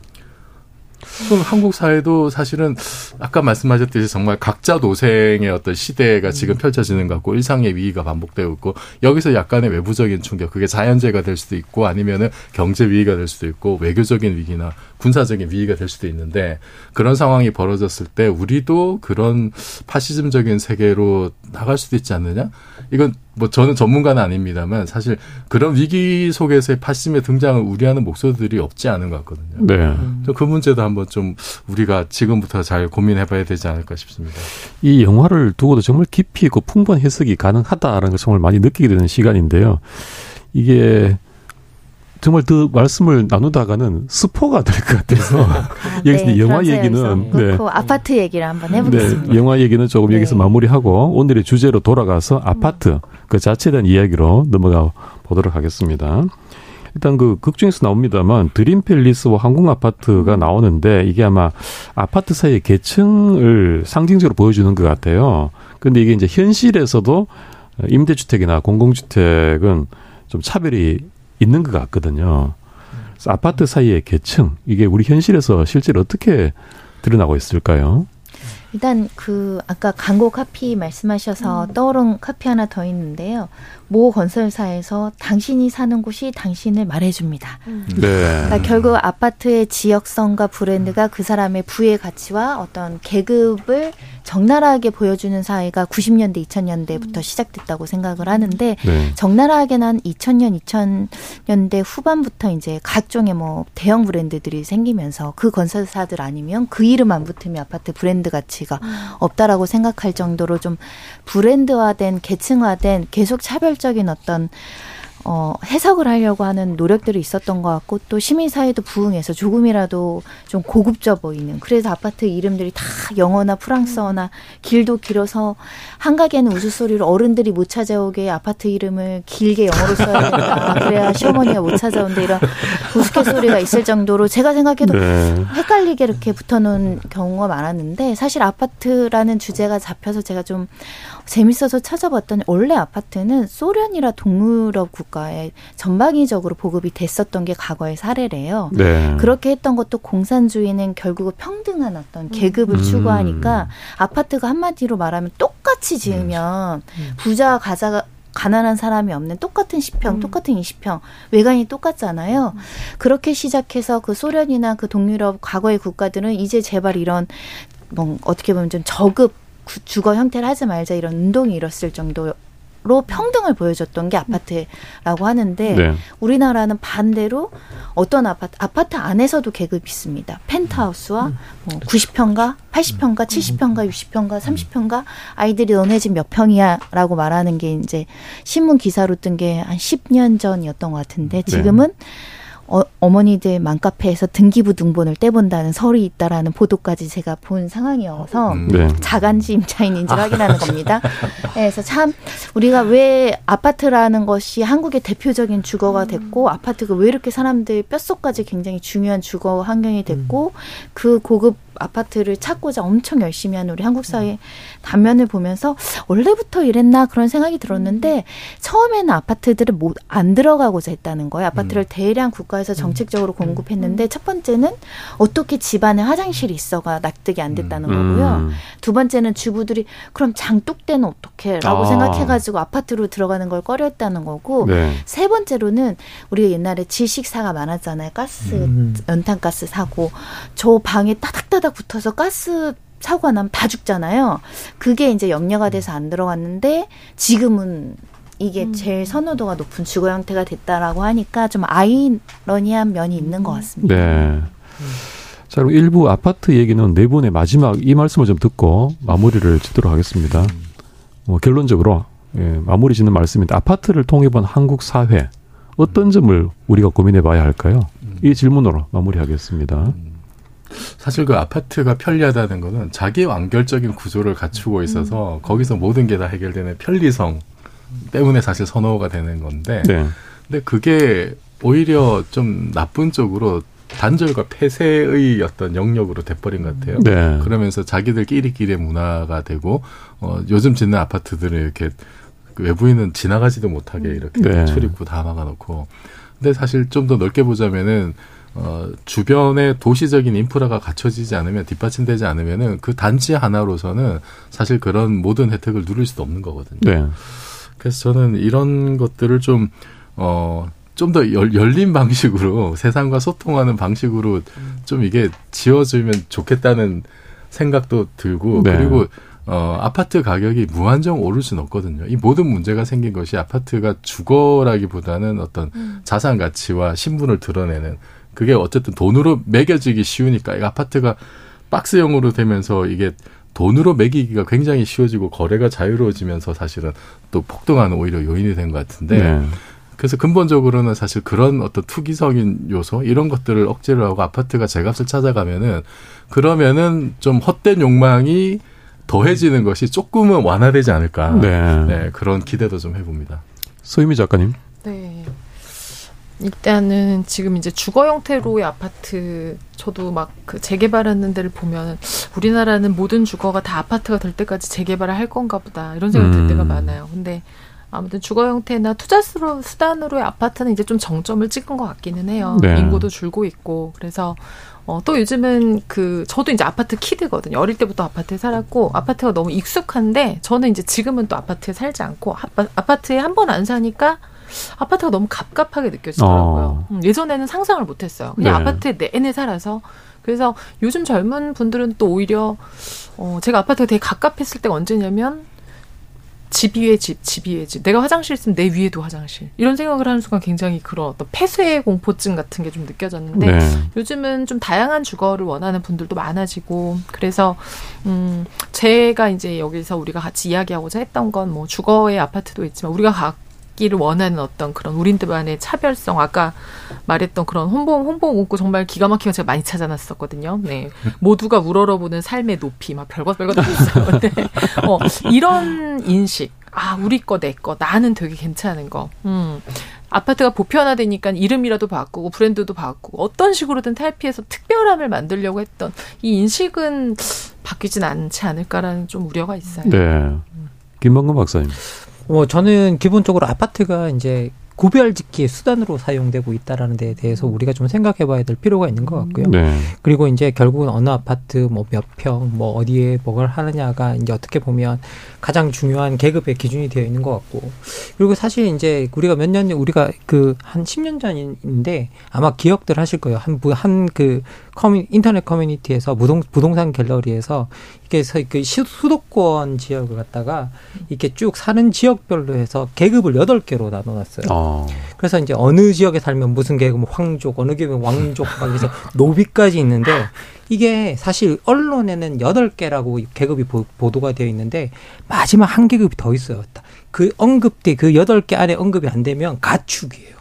그럼 한국 사회도 사실은 아까 말씀하셨듯이 정말 각자 노생의 어떤 시대가 지금 펼쳐지는 것 같고 일상의 위기가 반복되고 있고 여기서 약간의 외부적인 충격 그게 자연재해가 될 수도 있고 아니면은 경제 위기가 될 수도 있고 외교적인 위기나 군사적인 위기가 될 수도 있는데 그런 상황이 벌어졌을 때 우리도 그런 파시즘적인 세계로 나갈 수도 있지 않느냐? 이건 뭐 저는 전문가는 아닙니다만 사실 그런 위기 속에서의 파시즘의 등장을 우려하는 목소리들이 없지 않은 것 같거든요. 네. 그 문제도 한번 좀 우리가 지금부터 잘 고민해봐야 되지 않을까 싶습니다. 이 영화를 두고도 정말 깊이 있고 풍부한 해석이 가능하다라는 걸 정말 많이 느끼게 되는 시간인데요. 이게 정말 그 말씀을 나누다가는 스포가 될 것 같아서 아, *laughs* 여기서 네, 영화 얘기는 네. 아파트 얘기를 한번 해보겠습니다. 네, 영화 얘기는 조금 네. 여기서 마무리하고 오늘의 주제로 돌아가서 아파트 음. 그 자체에 대한 이야기로 넘어가 보도록 하겠습니다. 일단 그 극 중에서 나옵니다만 드림 팰리스와 항공 아파트가 음. 나오는데 이게 아마 아파트 사이의 계층을 상징적으로 보여주는 것 같아요. 근데 이게 이제 현실에서도 임대주택이나 공공주택은 좀 차별이 있는 것 같거든요. 아파트 사이의 계층 이게 우리 현실에서 실제로 어떻게 드러나고 있을까요? 일단 그 아까 광고 카피 말씀하셔서 음. 떠오른 카피 하나 더 있는데요. 모 건설사에서 당신이 사는 곳이 당신을 말해줍니다. 음. 네. 그러니까 결국 아파트의 지역성과 브랜드가 그 사람의 부의 가치와 어떤 계급을 적나라하게 보여주는 사회가 90년대, 2000년대부터 음. 시작됐다고 생각을 하는데 네. 적나라하게 난 2000년, 2000년대 후반부터 이제 각종의 뭐 대형 브랜드들이 생기면서 그 건설사들 아니면 그 이름 안 붙으면 아파트 브랜드 가치 가치가 없다라고 생각할 정도로 좀 브랜드화된 계층화된 계속 차별적인 어떤 어, 해석을 하려고 하는 노력들이 있었던 것 같고 또 시민사회도 부응해서 조금이라도 좀 고급져 보이는 그래서 아파트 이름들이 다 영어나 프랑스어나 길도 길어서 한가게는 우스소리로 어른들이 못 찾아오게 아파트 이름을 길게 영어로 써야 된다. 그래야 시어머니가 못 찾아온다 이런 우스갯소리가 있을 정도로 제가 생각해도 네. 헷갈리게 이렇게 붙어놓은 경우가 많았는데 사실 아파트라는 주제가 잡혀서 제가 좀 재밌어서 찾아봤더니 원래 아파트는 소련이라 동유럽 국가에 전방위적으로 보급이 됐었던 게 과거의 사례래요. 네. 그렇게 했던 것도 공산주의는 결국은 평등한 어떤 계급을 음. 추구하니까 아파트가 한마디로 말하면 똑같이 지으면 음. 부자 가자가 가난한 사람이 없는 똑같은 10평, 음. 똑같은 20평, 외관이 똑같잖아요. 음. 그렇게 시작해서 그 소련이나 그 동유럽 과거의 국가들은 이제 제발 이런 뭐 어떻게 보면 좀 저급 주거 형태를 하지 말자 이런 운동이 일었을 정도 로 평등을 보여줬던 게 아파트라고 하는데 네. 우리나라는 반대로 어떤 아파트 아파트 안에서도 계급이 있습니다. 펜트하우스와 뭐 90평가, 80평가, 70평가, 60평가, 30평가 아이들이 너네 집 몇 평이야라고 말하는 게 이제 신문 기사로 뜬 게 한 10년 전이었던 것 같은데 네. 지금은 네. 어, 어머니들 맘카페에서 등기부 등본을 떼본다는 설이 있다라는 보도까지 제가 본 상황이어서 음. 네. 자간지 임차인인지 확인하는 겁니다. 네, 그래서 참 우리가 왜 아파트라는 것이 한국의 대표적인 주거가 됐고 아파트가 왜 이렇게 사람들 뼛속까지 굉장히 중요한 주거 환경이 됐고 음. 그 고급 아파트를 찾고자 엄청 열심히 하는 우리 한국 사회 단면을 보면서 원래부터 이랬나 그런 생각이 들었는데 처음에는 아파트들을 못 안 들어가고자 했다는 거예요. 아파트를 음. 대량 국가에서 음. 정책적으로 음. 공급했는데 첫 번째는 어떻게 집안에 화장실이 있어가 납득이 안 됐다는 거고요. 두 번째는 주부들이 그럼 장독대는 어떻게라고 아. 생각해가지고 아파트로 들어가는 걸 꺼려했다는 거고 네. 세 번째로는 우리가 옛날에 질식사가 많았잖아요. 가스 연탄가스 사고 저 방에 따닥따닥 하다 붙어서 가스 사고가 나면 다 죽잖아요. 그게 이제 염려가 돼서 안 들어갔는데 지금은 이게 음. 제일 선호도가 높은 주거 형태가 됐다라고 하니까 좀 아이러니한 면이 있는 것 같습니다. 네. 자, 그럼 일부 아파트 얘기는 네 분의 마지막 이 말씀을 좀 듣고 마무리를 짓도록 하겠습니다. 뭐 결론적으로 예, 마무리 짓는 말씀인데 아파트를 통해 본 한국 사회 어떤 점을 우리가 고민해 봐야 할까요? 이 질문으로 마무리하겠습니다. 음. 사실 그 아파트가 편리하다는 거는 자기 완결적인 구조를 갖추고 있어서 음. 거기서 모든 게 다 해결되는 편리성 때문에 사실 선호가 되는 건데 네. 근데 그게 오히려 좀 나쁜 쪽으로 단절과 폐쇄의 어떤 영역으로 돼버린 것 같아요. 네. 그러면서 자기들끼리끼리의 문화가 되고 어 요즘 짓는 아파트들을 이렇게 그 외부인은 지나가지도 못하게 이렇게 네. 출입구 다 막아놓고 근데 사실 좀 더 넓게 보자면은 어, 주변에 도시적인 인프라가 갖춰지지 않으면 뒷받침되지 않으면은 그 단지 하나로서는 사실 그런 모든 혜택을 누릴 수도 없는 거거든요. 네. 그래서 저는 이런 것들을 좀 어, 좀더 열린 방식으로 *laughs* 세상과 소통하는 방식으로 좀 이게 지어지면 좋겠다는 생각도 들고 네. 그리고 어, 아파트 가격이 무한정 오를 수는 없거든요. 이 모든 문제가 생긴 것이 아파트가 주거라기보다는 어떤 음. 자산 가치와 신분을 드러내는 그게 어쨌든 돈으로 매겨지기 쉬우니까 이 아파트가 박스형으로 되면서 이게 돈으로 매기기가 굉장히 쉬워지고 거래가 자유로워지면서 사실은 또 폭등하는 오히려 요인이 된 것 같은데 네. 그래서 근본적으로는 사실 그런 어떤 투기적인 요소 이런 것들을 억제를 하고 아파트가 제값을 찾아가면은 그러면은 좀 헛된 욕망이 더해지는 것이 조금은 완화되지 않을까 네. 네 그런 기대도 좀 해봅니다. 소유미 작가님. 네. 일단은 지금 이제 주거 형태로의 아파트 저도 막 그 재개발하는 데를 보면 우리나라는 모든 주거가 다 아파트가 될 때까지 재개발을 할 건가 보다 이런 생각 들 때가 음. 많아요. 근데 아무튼 주거 형태나 투자 수단으로의 아파트는 이제 좀 정점을 찍은 것 같기는 해요. 네. 인구도 줄고 있고 그래서 어, 또 요즘은 그 저도 이제 아파트 키드거든요. 어릴 때부터 아파트에 살았고 아파트가 너무 익숙한데 저는 이제 지금은 또 아파트에 살지 않고 아파, 아파트에 한 번 안 사니까 아파트가 너무 갑갑하게 느껴지더라고요. 어. 음, 예전에는 상상을 못했어요. 그냥 네. 아파트에 내내 살아서. 그래서 요즘 젊은 분들은 또 오히려 어, 제가 아파트가 되게 갑갑했을 때가 언제냐면 집 위에 집, 집 위에 집. 내가 화장실 있으면 내 위에도 화장실. 이런 생각을 하는 순간 굉장히 그런 어떤 폐쇄 공포증 같은 게 좀 느껴졌는데 네. 요즘은 좀 다양한 주거를 원하는 분들도 많아지고 그래서 음 제가 이제 여기서 우리가 같이 이야기하고자 했던 건 뭐 주거의 아파트도 있지만 우리가 각 기를 원하는 어떤 그런 우리들만의 차별성 아까 말했던 그런 홍보 홍보 문구 정말 기가 막히게 제가 많이 찾아놨었거든요. 네 모두가 우러러보는 삶의 높이 막 별것 별것 있어요. *laughs* 네. 어, 이런 인식 아 우리 거 내 거 나는 되게 괜찮은 거. 음. 아파트가 보편화되니까 이름이라도 바꾸고 브랜드도 바꾸고 어떤 식으로든 탈피해서 특별함을 만들려고 했던 이 인식은 바뀌진 않지 않을까라는 좀 우려가 있어요. 네. 김범근 박사님. 뭐 저는 기본적으로 아파트가 이제 구별 짓기의 수단으로 사용되고 있다라는 데에 대해서 우리가 좀 생각해 봐야 될 필요가 있는 것 같고요. 네. 그리고 이제 결국은 어느 아파트 뭐 몇 평, 뭐 어디에 뭐를 하느냐가 이제 어떻게 보면 가장 중요한 계급의 기준이 되어 있는 것 같고. 그리고 사실 이제 우리가 몇 년, 우리가 그 한 10년 전인데 아마 기억들 하실 거예요. 한, 한 그 커뮤, 인터넷 커뮤니티에서 부동, 부동산 갤러리에서 이게 그 수도권 지역을 갖다가 이렇게 쭉 사는 지역별로 해서 계급을 여덟 개로 나눠놨어요. 어. 그래서 이제 어느 지역에 살면 무슨 계급, 뭐 황족, 어느 계급은 왕족, 막 해서 *laughs* 노비까지 있는데 이게 사실 언론에는 여덟 개라고 계급이 보, 도가 되어 있는데 마지막 한 계급이 더 있어요. 그 언급대 그 여덟 개 안에 언급이 안 되면 가축이에요.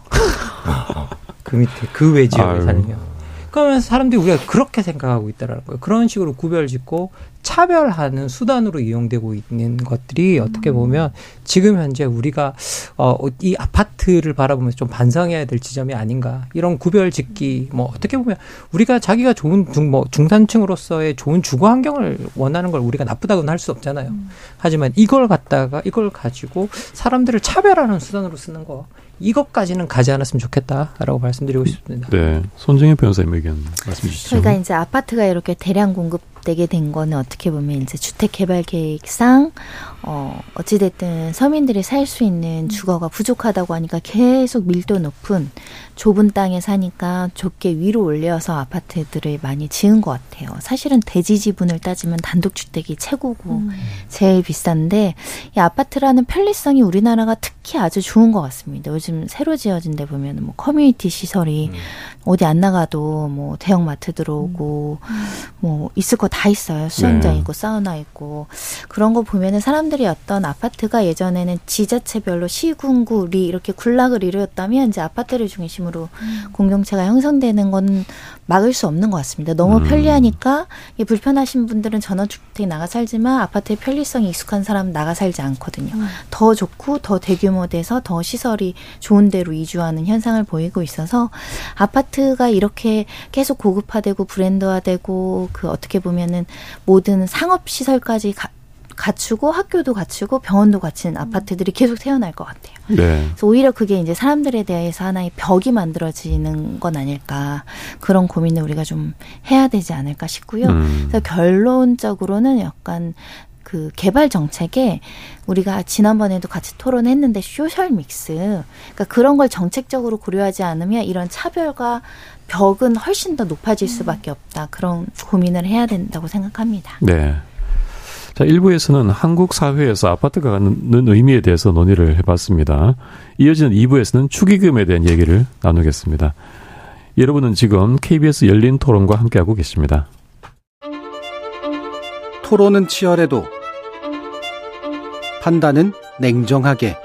그 밑에 그 외 지역에 살면. 그러면 사람들이 우리가 그렇게 생각하고 있다라는 거예요. 그런 식으로 구별짓고 차별하는 수단으로 이용되고 있는 것들이 어떻게 음. 보면 지금 현재 우리가 어 이 아파트를 바라보면서 좀 반성해야 될 지점이 아닌가 이런 구별 짓기 뭐 어떻게 보면 우리가 자기가 좋은 중, 뭐 중산층으로서의 좋은 주거 환경을 원하는 걸 우리가 나쁘다고는 할 수 없잖아요. 음. 하지만 이걸 갖다가 이걸 가지고 사람들을 차별하는 수단으로 쓰는 거 이것까지는 가지 않았으면 좋겠다라고 말씀드리고 싶습니다. 네, 손정혜 변호사님 의견 말씀 주시죠. 저희가 이제 아파트가 이렇게 대량 공급 되게 된 거는 어떻게 보면 이제 주택 개발 계획상 어 어찌 됐든 서민들이 살 수 있는 주거가 부족하다고 하니까 계속 밀도 높은 좁은 땅에 사니까 좁게 위로 올려서 아파트들을 많이 지은 것 같아요. 사실은 대지 지분을 따지면 단독주택이 최고고 음. 제일 비싼데 이 아파트라는 편리성이 우리나라가 특히 아주 좋은 것 같습니다. 요즘 새로 지어진 데 보면 뭐 커뮤니티 시설이 음. 어디 안 나가도 뭐 대형마트 들어오고 음. 뭐 있을 거다 있어요. 수영장 네. 있고 사우나 있고 그런 거 보면은 사람들이 어떤 아파트가 예전에는 지자체별로 시군구리 이렇게 군락을 이루었다면 이제 아파트를 중심으로 음. 공동체가 형성되는 건 막을 수 없는 것 같습니다. 너무 음. 편리하니까 불편하신 분들은 전원주택 나가 살지만 아파트의 편리성이 익숙한 사람 나가 살지 않거든요. 음. 더 좋고 더 대규모 돼서 더 시설이 좋은 데로 이주하는 현상을 보이고 있어서 아파트가 이렇게 계속 고급화되고 브랜드화되고 그 어떻게 보면 은 모든 상업 시설까지 가, 갖추고 학교도 갖추고 병원도 갖춘 아파트들이 계속 태어날 것 같아요. 네. 그래서 오히려 그게 이제 사람들에 대해서 하나의 벽이 만들어지는 건 아닐까 그런 고민을 우리가 좀 해야 되지 않을까 싶고요. 음. 그래서 결론적으로는 약간 그 개발 정책에 우리가 지난번에도 같이 토론했는데 소셜 믹스 그러니까 그런 걸 정책적으로 고려하지 않으면 이런 차별과 벽은 훨씬 더 높아질 수밖에 없다 그런 고민을 해야 된다고 생각합니다. 네. 자, 1부에서는 한국 사회에서 아파트가 갖는 의미에 대해서 논의를 해봤습니다. 이어지는 2부에서는 축의금에 대한 얘기를 나누겠습니다. 여러분은 지금 KBS 열린 토론과 함께하고 계십니다. 토론은 치열해도 판단은 냉정하게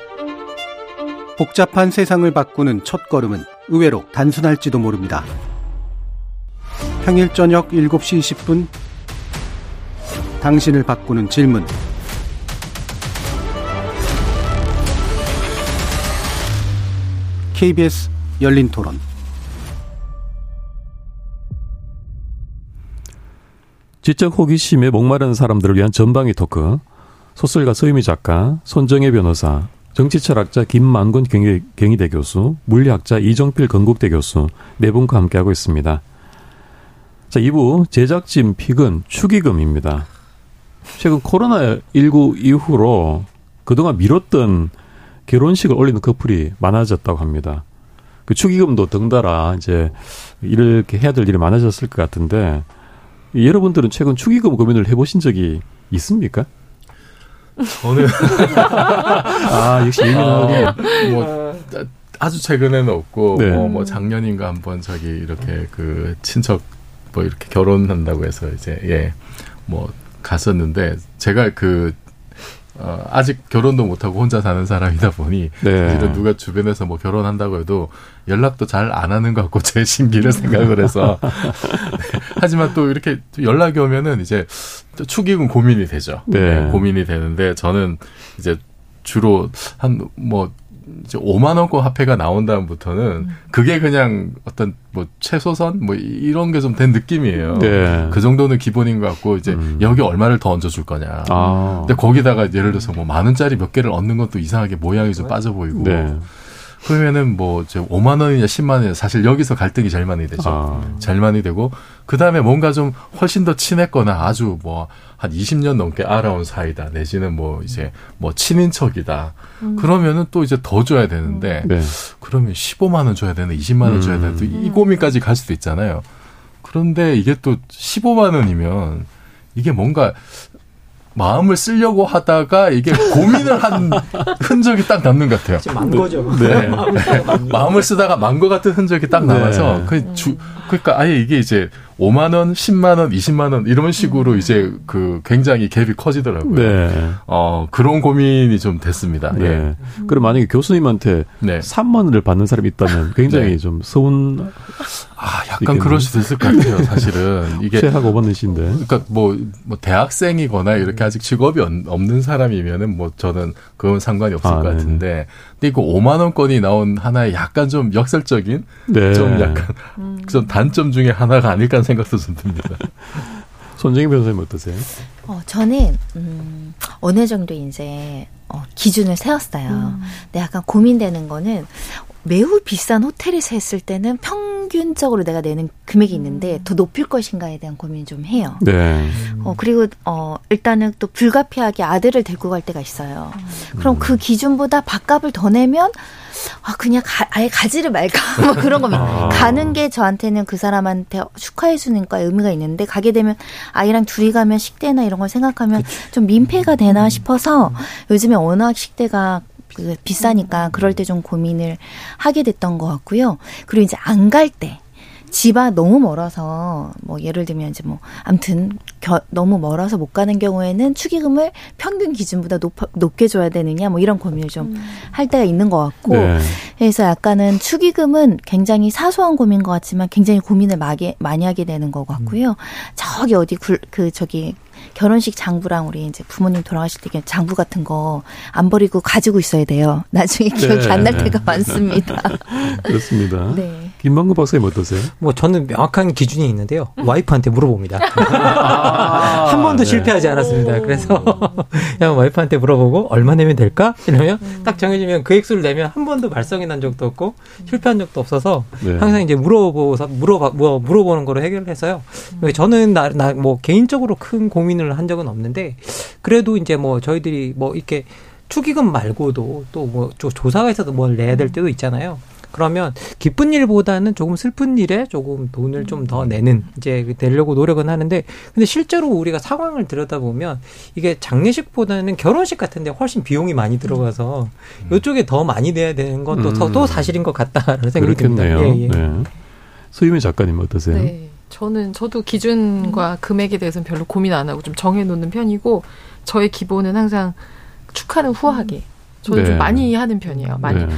복잡한 세상을 바꾸는 첫 걸음은 의외로 단순할지도 모릅니다. 평일 저녁 7시 20분 당신을 바꾸는 질문. KBS 열린 토론. 지적 호기심에 목마른 사람들을 위한 전방위 토크. 소설가 서유미 작가, 손정혜 변호사, 정치철학자 김만곤 경희, 경희대 교수, 물리학자 이정필 건국대 교수 네 분과 함께하고 있습니다. 자, 2부 제작진 픽은 축의금입니다. 최근 코로나19 이후로 그동안 미뤘던 결혼식을 올리는 커플이 많아졌다고 합니다. 그 축의금도 덩달아 이제 이렇게 해야 될 일이 많아졌을 것 같은데 여러분들은 최근 축의금 고민을 해보신 적이 있습니까? 저는 *laughs* 아 역시 예민하고 어, 뭐 아주 최근에는 없고 네. 뭐, 뭐 작년인가 한번 저기 이렇게 그 친척 뭐 이렇게 결혼한다고 해서 이제 예 뭐 갔었는데 제가 그 어, 아직 결혼도 못하고 혼자 사는 사람이다 보니 네. 이런 누가 주변에서 뭐 결혼한다고 해도 연락도 잘 안 하는 것 같고 제 심기를 생각을 해서 *laughs* 네. 하지만 또 이렇게 연락이 오면은 이제 축의금 고민이 되죠. 네. 네. 고민이 되는데 저는 이제 주로 한 뭐 이제 5만 원권 화폐가 나온 다음부터는 음. 그게 그냥 어떤 뭐 최소선 뭐 이런 게 좀 된 느낌이에요. 네. 그 정도는 기본인 것 같고 이제 음. 여기 얼마를 더 얹어줄 거냐. 아. 근데 거기다가 예를 들어서 뭐 만 원짜리 몇 개를 얻는 것도 이상하게 모양이 좀 빠져 보이고. 네. 그러면은 뭐 이제 5만 원이냐 10만 원이냐 사실 여기서 갈등이 제일 많이 되죠. 아. 제일 많이 되고 그 다음에 뭔가 좀 훨씬 더 친했거나 아주 뭐 한 20년 넘게 알아온 사이다 내지는 뭐 이제 뭐 친인척이다. 음. 그러면은 또 이제 더 줘야 되는데 네. 그러면 15만 원 줘야 되나 20만 원 줘야 되나 음. 이 고민까지 갈 수도 있잖아요. 그런데 이게 또 15만 원이면 이게 뭔가 마음을 쓰려고 하다가 이게 고민을 한 *laughs* 흔적이 딱 남는 것 같아요. 만 거죠. 네. *laughs* 마음을 쓰다가 만 거 같은 흔적이 딱 남아서 네. 그 주, 그러니까 아예 이게 이제 5만 원, 10만 원, 20만 원 이런 식으로 음. 이제 그 굉장히 갭이 커지더라고요. 네. 어, 그런 고민이 좀 됐습니다. 네. 예. 그럼 만약에 교수님한테 네. 3만 원을 받는 사람이 있다면 *laughs* 굉장히 네. 좀 서운 아, 약간. 그럴 수도 있을 것 같아요, *laughs* 사실은. 이게 최하 5번 내신데. 그러니까 뭐, 뭐 대학생이거나 이렇게 아직 직업이 없는 사람이면은 뭐 저는 그건 상관이 없을 아, 것 네. 같은데 근데 이거 5만 원권이 나온 하나의 약간 좀 역설적인 네. 좀 약간 음. 좀 단점 중에 하나가 아닐까 생각도 좀 듭니다. *laughs* 손정희 변호사님 어떠세요? 어, 저는 음, 어느 정도 이제 어, 기준을 세웠어요. 음. 근데 약간 고민되는 거는 매우 비싼 호텔에서 했을 때는 평균적으로 내가 내는 금액이 있는데 음. 더 높일 것인가에 대한 고민 좀 해요. 네. 어 그리고 어 일단은 또 불가피하게 아들을 데리고 갈 때가 있어요. 그럼 그 기준보다 밥값을 더 내면 아 그냥 가, 아예 가지를 말까 *laughs* 뭐 그런 거면 아. 가는 게 저한테는 그 사람한테 축하해 주는 거 의미가 있는데 가게 되면 아이랑 둘이 가면 식대나 이런 걸 생각하면 그치. 좀 민폐가 되나 싶어서 요즘에 워낙 식대가 그 비싸니까 그럴 때 좀 고민을 하게 됐던 것 같고요. 그리고 이제 안 갈 때. 집안 너무 멀어서 뭐 예를 들면 이제 뭐 아무튼 겨, 너무 멀어서 못 가는 경우에는 축의금을 평균 기준보다 높, 높게 줘야 되느냐 뭐 이런 고민을 좀할 음. 때가 있는 것 같고 네. 그래서 약간은 축의금은 굉장히 사소한 고민인 것 같지만 굉장히 고민을 많이 많이 하게 되는 것 같고요. 음. 저기 어디 굴, 그 저기 결혼식 장부랑 우리 이제 부모님 돌아가실 때 장부 같은 거 안 버리고 가지고 있어야 돼요. *laughs* 나중에 기억이 네. 안날 때가 많습니다. *laughs* 그렇습니다. 네. 김만구 박사님 어떠세요? 뭐 저는 명확한 기준이 있는데요. 와이프한테 물어봅니다. *laughs* 아, 한 번도 네. 실패하지 않았습니다. 그래서 그냥 와이프한테 물어보고 얼마 내면 될까? 이러면 음. 딱 정해지면 그 액수를 내면 한 번도 발성이 난 적도 없고 실패한 적도 없어서 네. 항상 이제 물어보서 물어봐 뭐 물어보는 거로 해결해서요. 음. 저는 나나뭐 개인적으로 큰 고민을 한 적은 없는데 그래도 이제 뭐 저희들이 뭐 이렇게 축의금 말고도 또 뭐 조사가 있어도 뭘 내야 될 때도 있잖아요. 그러면 기쁜 일보다는 조금 슬픈 일에 조금 돈을 좀 더 내는 이제 내려고 노력은 하는데 근데 실제로 우리가 상황을 들여다보면 이게 장례식보다는 결혼식 같은데 훨씬 비용이 많이 들어가서 음. 이쪽에 더 많이 내야 되는 건또 음. 또 사실인 것 같다라는 생각이 그렇겠네요. 듭니다. 예, 예. 네. 소유미 작가님 어떠세요? 네. 저는 저도 기준과 금액에 대해서는 별로 고민 안 하고 좀 정해 놓는 편이고 저의 기본은 항상 축하는 후하게 저는 네. 좀 많이 하는 편이에요. 많이 네.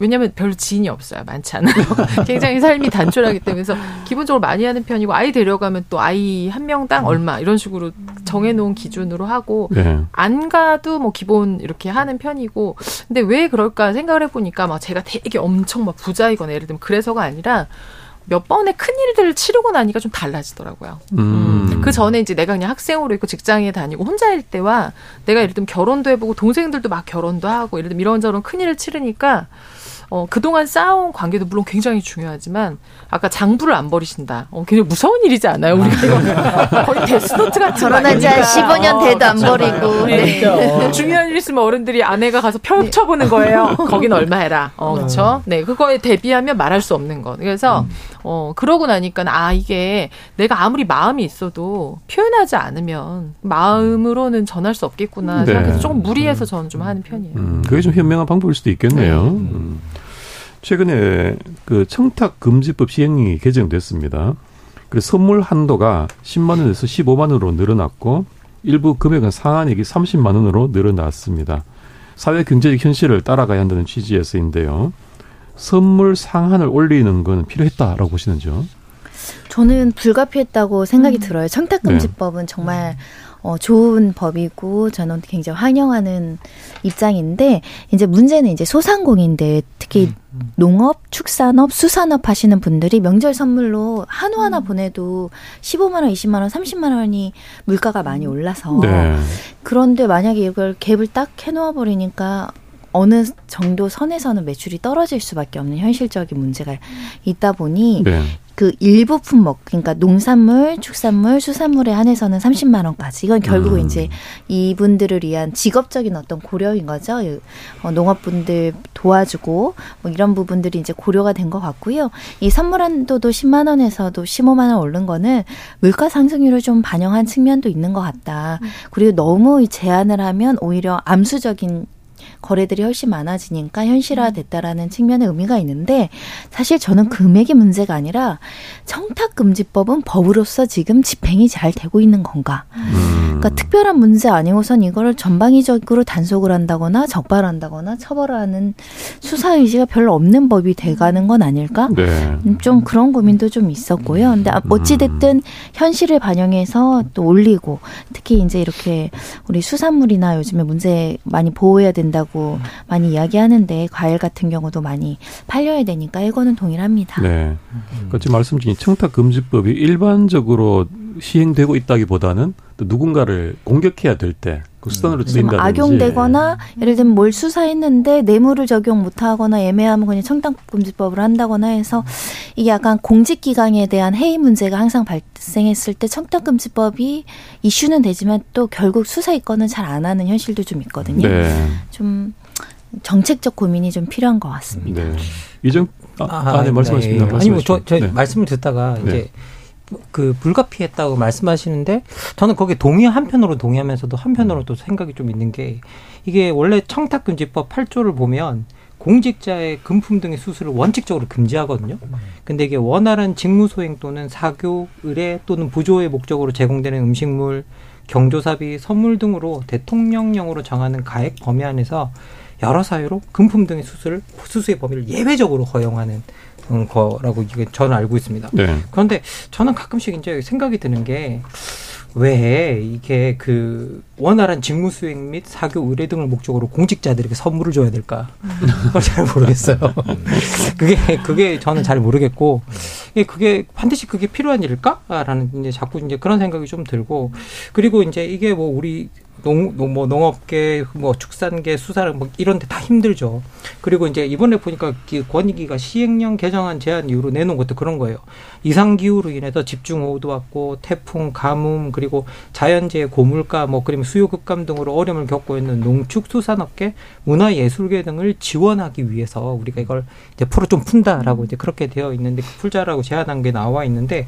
왜냐하면 별로 지인이 없어요. 많지 않아요. *laughs* 굉장히 삶이 단촐하기 때문에 그래서 기본적으로 많이 하는 편이고 아이 데려가면 또 아이 한 명당 얼마 이런 식으로 정해놓은 기준으로 하고 네. 안 가도 뭐 기본 이렇게 하는 편이고 근데 왜 그럴까 생각을 해보니까 막 제가 되게 엄청 막 부자이거나 예를 들면 그래서가 아니라 몇 번의 큰 일들을 치르고 나니까 좀 달라지더라고요. 음. 음. 그 전에 이제 내가 그냥 학생으로 있고 직장에 다니고 혼자일 때와 내가 예를 들면 결혼도 해보고 동생들도 막 결혼도 하고 예를 들면 이런저런 큰 일을 치르니까 어, 그동안 쌓아온 관계도 물론 굉장히 중요하지만 아까 장부를 안 버리신다. 어, 굉장히 무서운 일이지 않아요? 우리가 이거 거의 데스노트 같은 결혼한 지 15년 돼도 안 버리고. 네. 네. *laughs* 중요한 일 있으면 어른들이 아내가 가서 펼쳐보는 네. 거예요. 거긴 얼마 해라. 어, 그렇죠? 네, 그거에 대비하면 말할 수 없는 것. 그래서 음. 어, 그러고 나니까 아 이게 내가 아무리 마음이 있어도 표현하지 않으면 마음으로는 전할 수 없겠구나. 네. 그래서 조금 무리해서 저는 좀 하는 편이에요. 음, 그게 좀 현명한 방법일 수도 있겠네요. 네. 음. 최근에 그 청탁 금지법 시행이 개정됐습니다. 그래서 선물 한도가 10만 원에서 15만 원으로 늘어났고 일부 금액은 상한액이 30만 원으로 늘어났습니다. 사회 경제적 현실을 따라가야 한다는 취지에서인데요. 선물 상한을 올리는 건 필요했다라고 보시는지요? 저는 불가피했다고 생각이 음. 들어요. 청탁금지법은 네. 정말 어, 좋은 법이고 저는 굉장히 환영하는 입장인데 이제 문제는 이제 소상공인들 특히 음, 음. 농업, 축산업, 수산업 하시는 분들이 명절 선물로 한우 하나 음. 보내도 15만 원, 20만 원, 30만 원이 물가가 많이 올라서 네. 그런데 만약에 이걸 갭을 딱 해놓아 버리니까 어느 정도 선에서는 매출이 떨어질 수밖에 없는 현실적인 문제가 있다 보니 네. 그 일부 품목 그러니까 농산물, 축산물, 수산물에 한해서는 30만 원까지 이건 결국은 음. 이제 이분들을 위한 직업적인 어떤 고려인 거죠. 어, 농업분들 도와주고 뭐 이런 부분들이 이제 고려가 된 것 같고요. 이 선물 한도도 10만 원에서도 15만 원 오른 거는 물가 상승률을 좀 반영한 측면도 있는 것 같다. 음. 그리고 너무 제한을 하면 오히려 암수적인 거래들이 훨씬 많아지니까 현실화됐다라는 측면의 의미가 있는데 사실 저는 금액의 문제가 아니라 청탁금지법은 법으로서 지금 집행이 잘 되고 있는 건가. 그러니까 특별한 문제 아니고선 이거를 전방위적으로 단속을 한다거나 적발한다거나 처벌하는 수사 의지가 별로 없는 법이 돼가는 건 아닐까? 네. 좀 그런 고민도 좀 있었고요. 근데 어찌 됐든 현실을 반영해서 또 올리고 특히 이제 이렇게 우리 수산물이나 요즘에 문제 많이 보호해야 된다고 된다고 많이 이야기하는데 과일 같은 경우도 많이 팔려야 되니까 이거는 동일합니다. 네. 그러니까 말씀 중에 청탁 금지법이 일반적으로 시행되고 있다기보다는 또 누군가를 공격해야 될 때 그 수단으로 쓰인다든지 악용되거나 예를 들면 뭘 수사했는데 뇌물을 적용 못하거나 애매하면 그냥 청탁금지법을 한다거나 해서 이게 약간 공직기강에 대한 해이 문제가 항상 발생했을 때 청탁금지법이 이슈는 되지만 또 결국 수사 입건은 잘 안 하는 현실도 좀 있거든요. 네. 좀 정책적 고민이 좀 필요한 것 같습니다. 네. 이정 아, 아, 아 네, 말씀하십니다. 네. 아니 뭐저 저 네. 말씀을 듣다가 네. 이제 그 불가피했다고 말씀하시는데 저는 거기에 동의 한편으로 동의하면서도 한편으로 또 생각이 좀 있는 게 이게 원래 청탁금지법 8조를 보면 공직자의 금품 등의 수수를 원칙적으로 금지하거든요. 근데 이게 원활한 직무 소행 또는 사교, 의뢰 또는 부조의 목적으로 제공되는 음식물, 경조사비, 선물 등으로 대통령령으로 정하는 가액 범위 안에서 여러 사유로 금품 등의 수수를 수수의 범위를 예외적으로 허용하는 거라고 이게 저는 알고 있습니다. 네. 그런데 저는 가끔씩 이제 생각이 드는 게 왜 이게 그 원활한 직무 수행 및 사교 의뢰 등을 목적으로 공직자들에게 선물을 줘야 될까? 그걸 잘 모르겠어요. 그게 그게 저는 잘 모르겠고 이게 그게 반드시 그게 필요한 일일까라는 이제 자꾸 이제 그런 생각이 좀 들고 그리고 이제 이게 뭐 우리 농, 뭐 농업계, 뭐 축산계, 수사를 뭐 이런 데 다 힘들죠. 그리고 이제 이번에 보니까 권익위가 시행령 개정안 제한 이후로 내놓은 것도 그런 거예요. 이상 기후로 인해서 집중호우도 왔고 태풍, 가뭄, 그리고 자연재해, 고물가, 뭐 그리고 수요 급감 등으로 어려움을 겪고 있는 농축 수산업계, 문화예술계 등을 지원하기 위해서 우리가 이걸 이제 프로 좀 푼다라고 이제 그렇게 되어 있는데 그 풀자라고 제안한 게 나와 있는데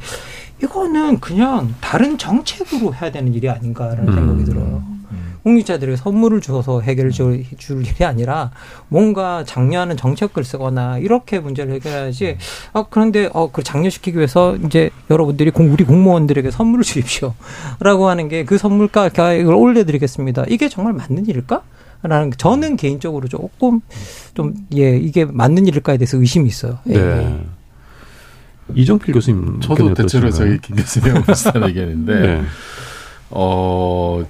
이거는 그냥 다른 정책으로 해야 되는 일이 아닌가라는 음. 생각이 들어요. 공직자들에게 선물을 줘서 해결 줄 일이 아니라 뭔가 장려하는 정책을 쓰거나 이렇게 문제를 해결해야지. 아 그런데 어 그 장려시키기 위해서 이제 여러분들이 공, 우리 공무원들에게 선물을 주십시오 라고 하는 게 그 선물가 가액을 올려드리겠습니다. 이게 정말 맞는 일일까? 라는 저는 개인적으로 조금 좀 예 이게 맞는 일일까에 대해서 의심이 있어요. 예. 네. 이정필 교수님 저도 대체로 저희 김 교수님 비슷한 *laughs* 의견인데 네. 어뭐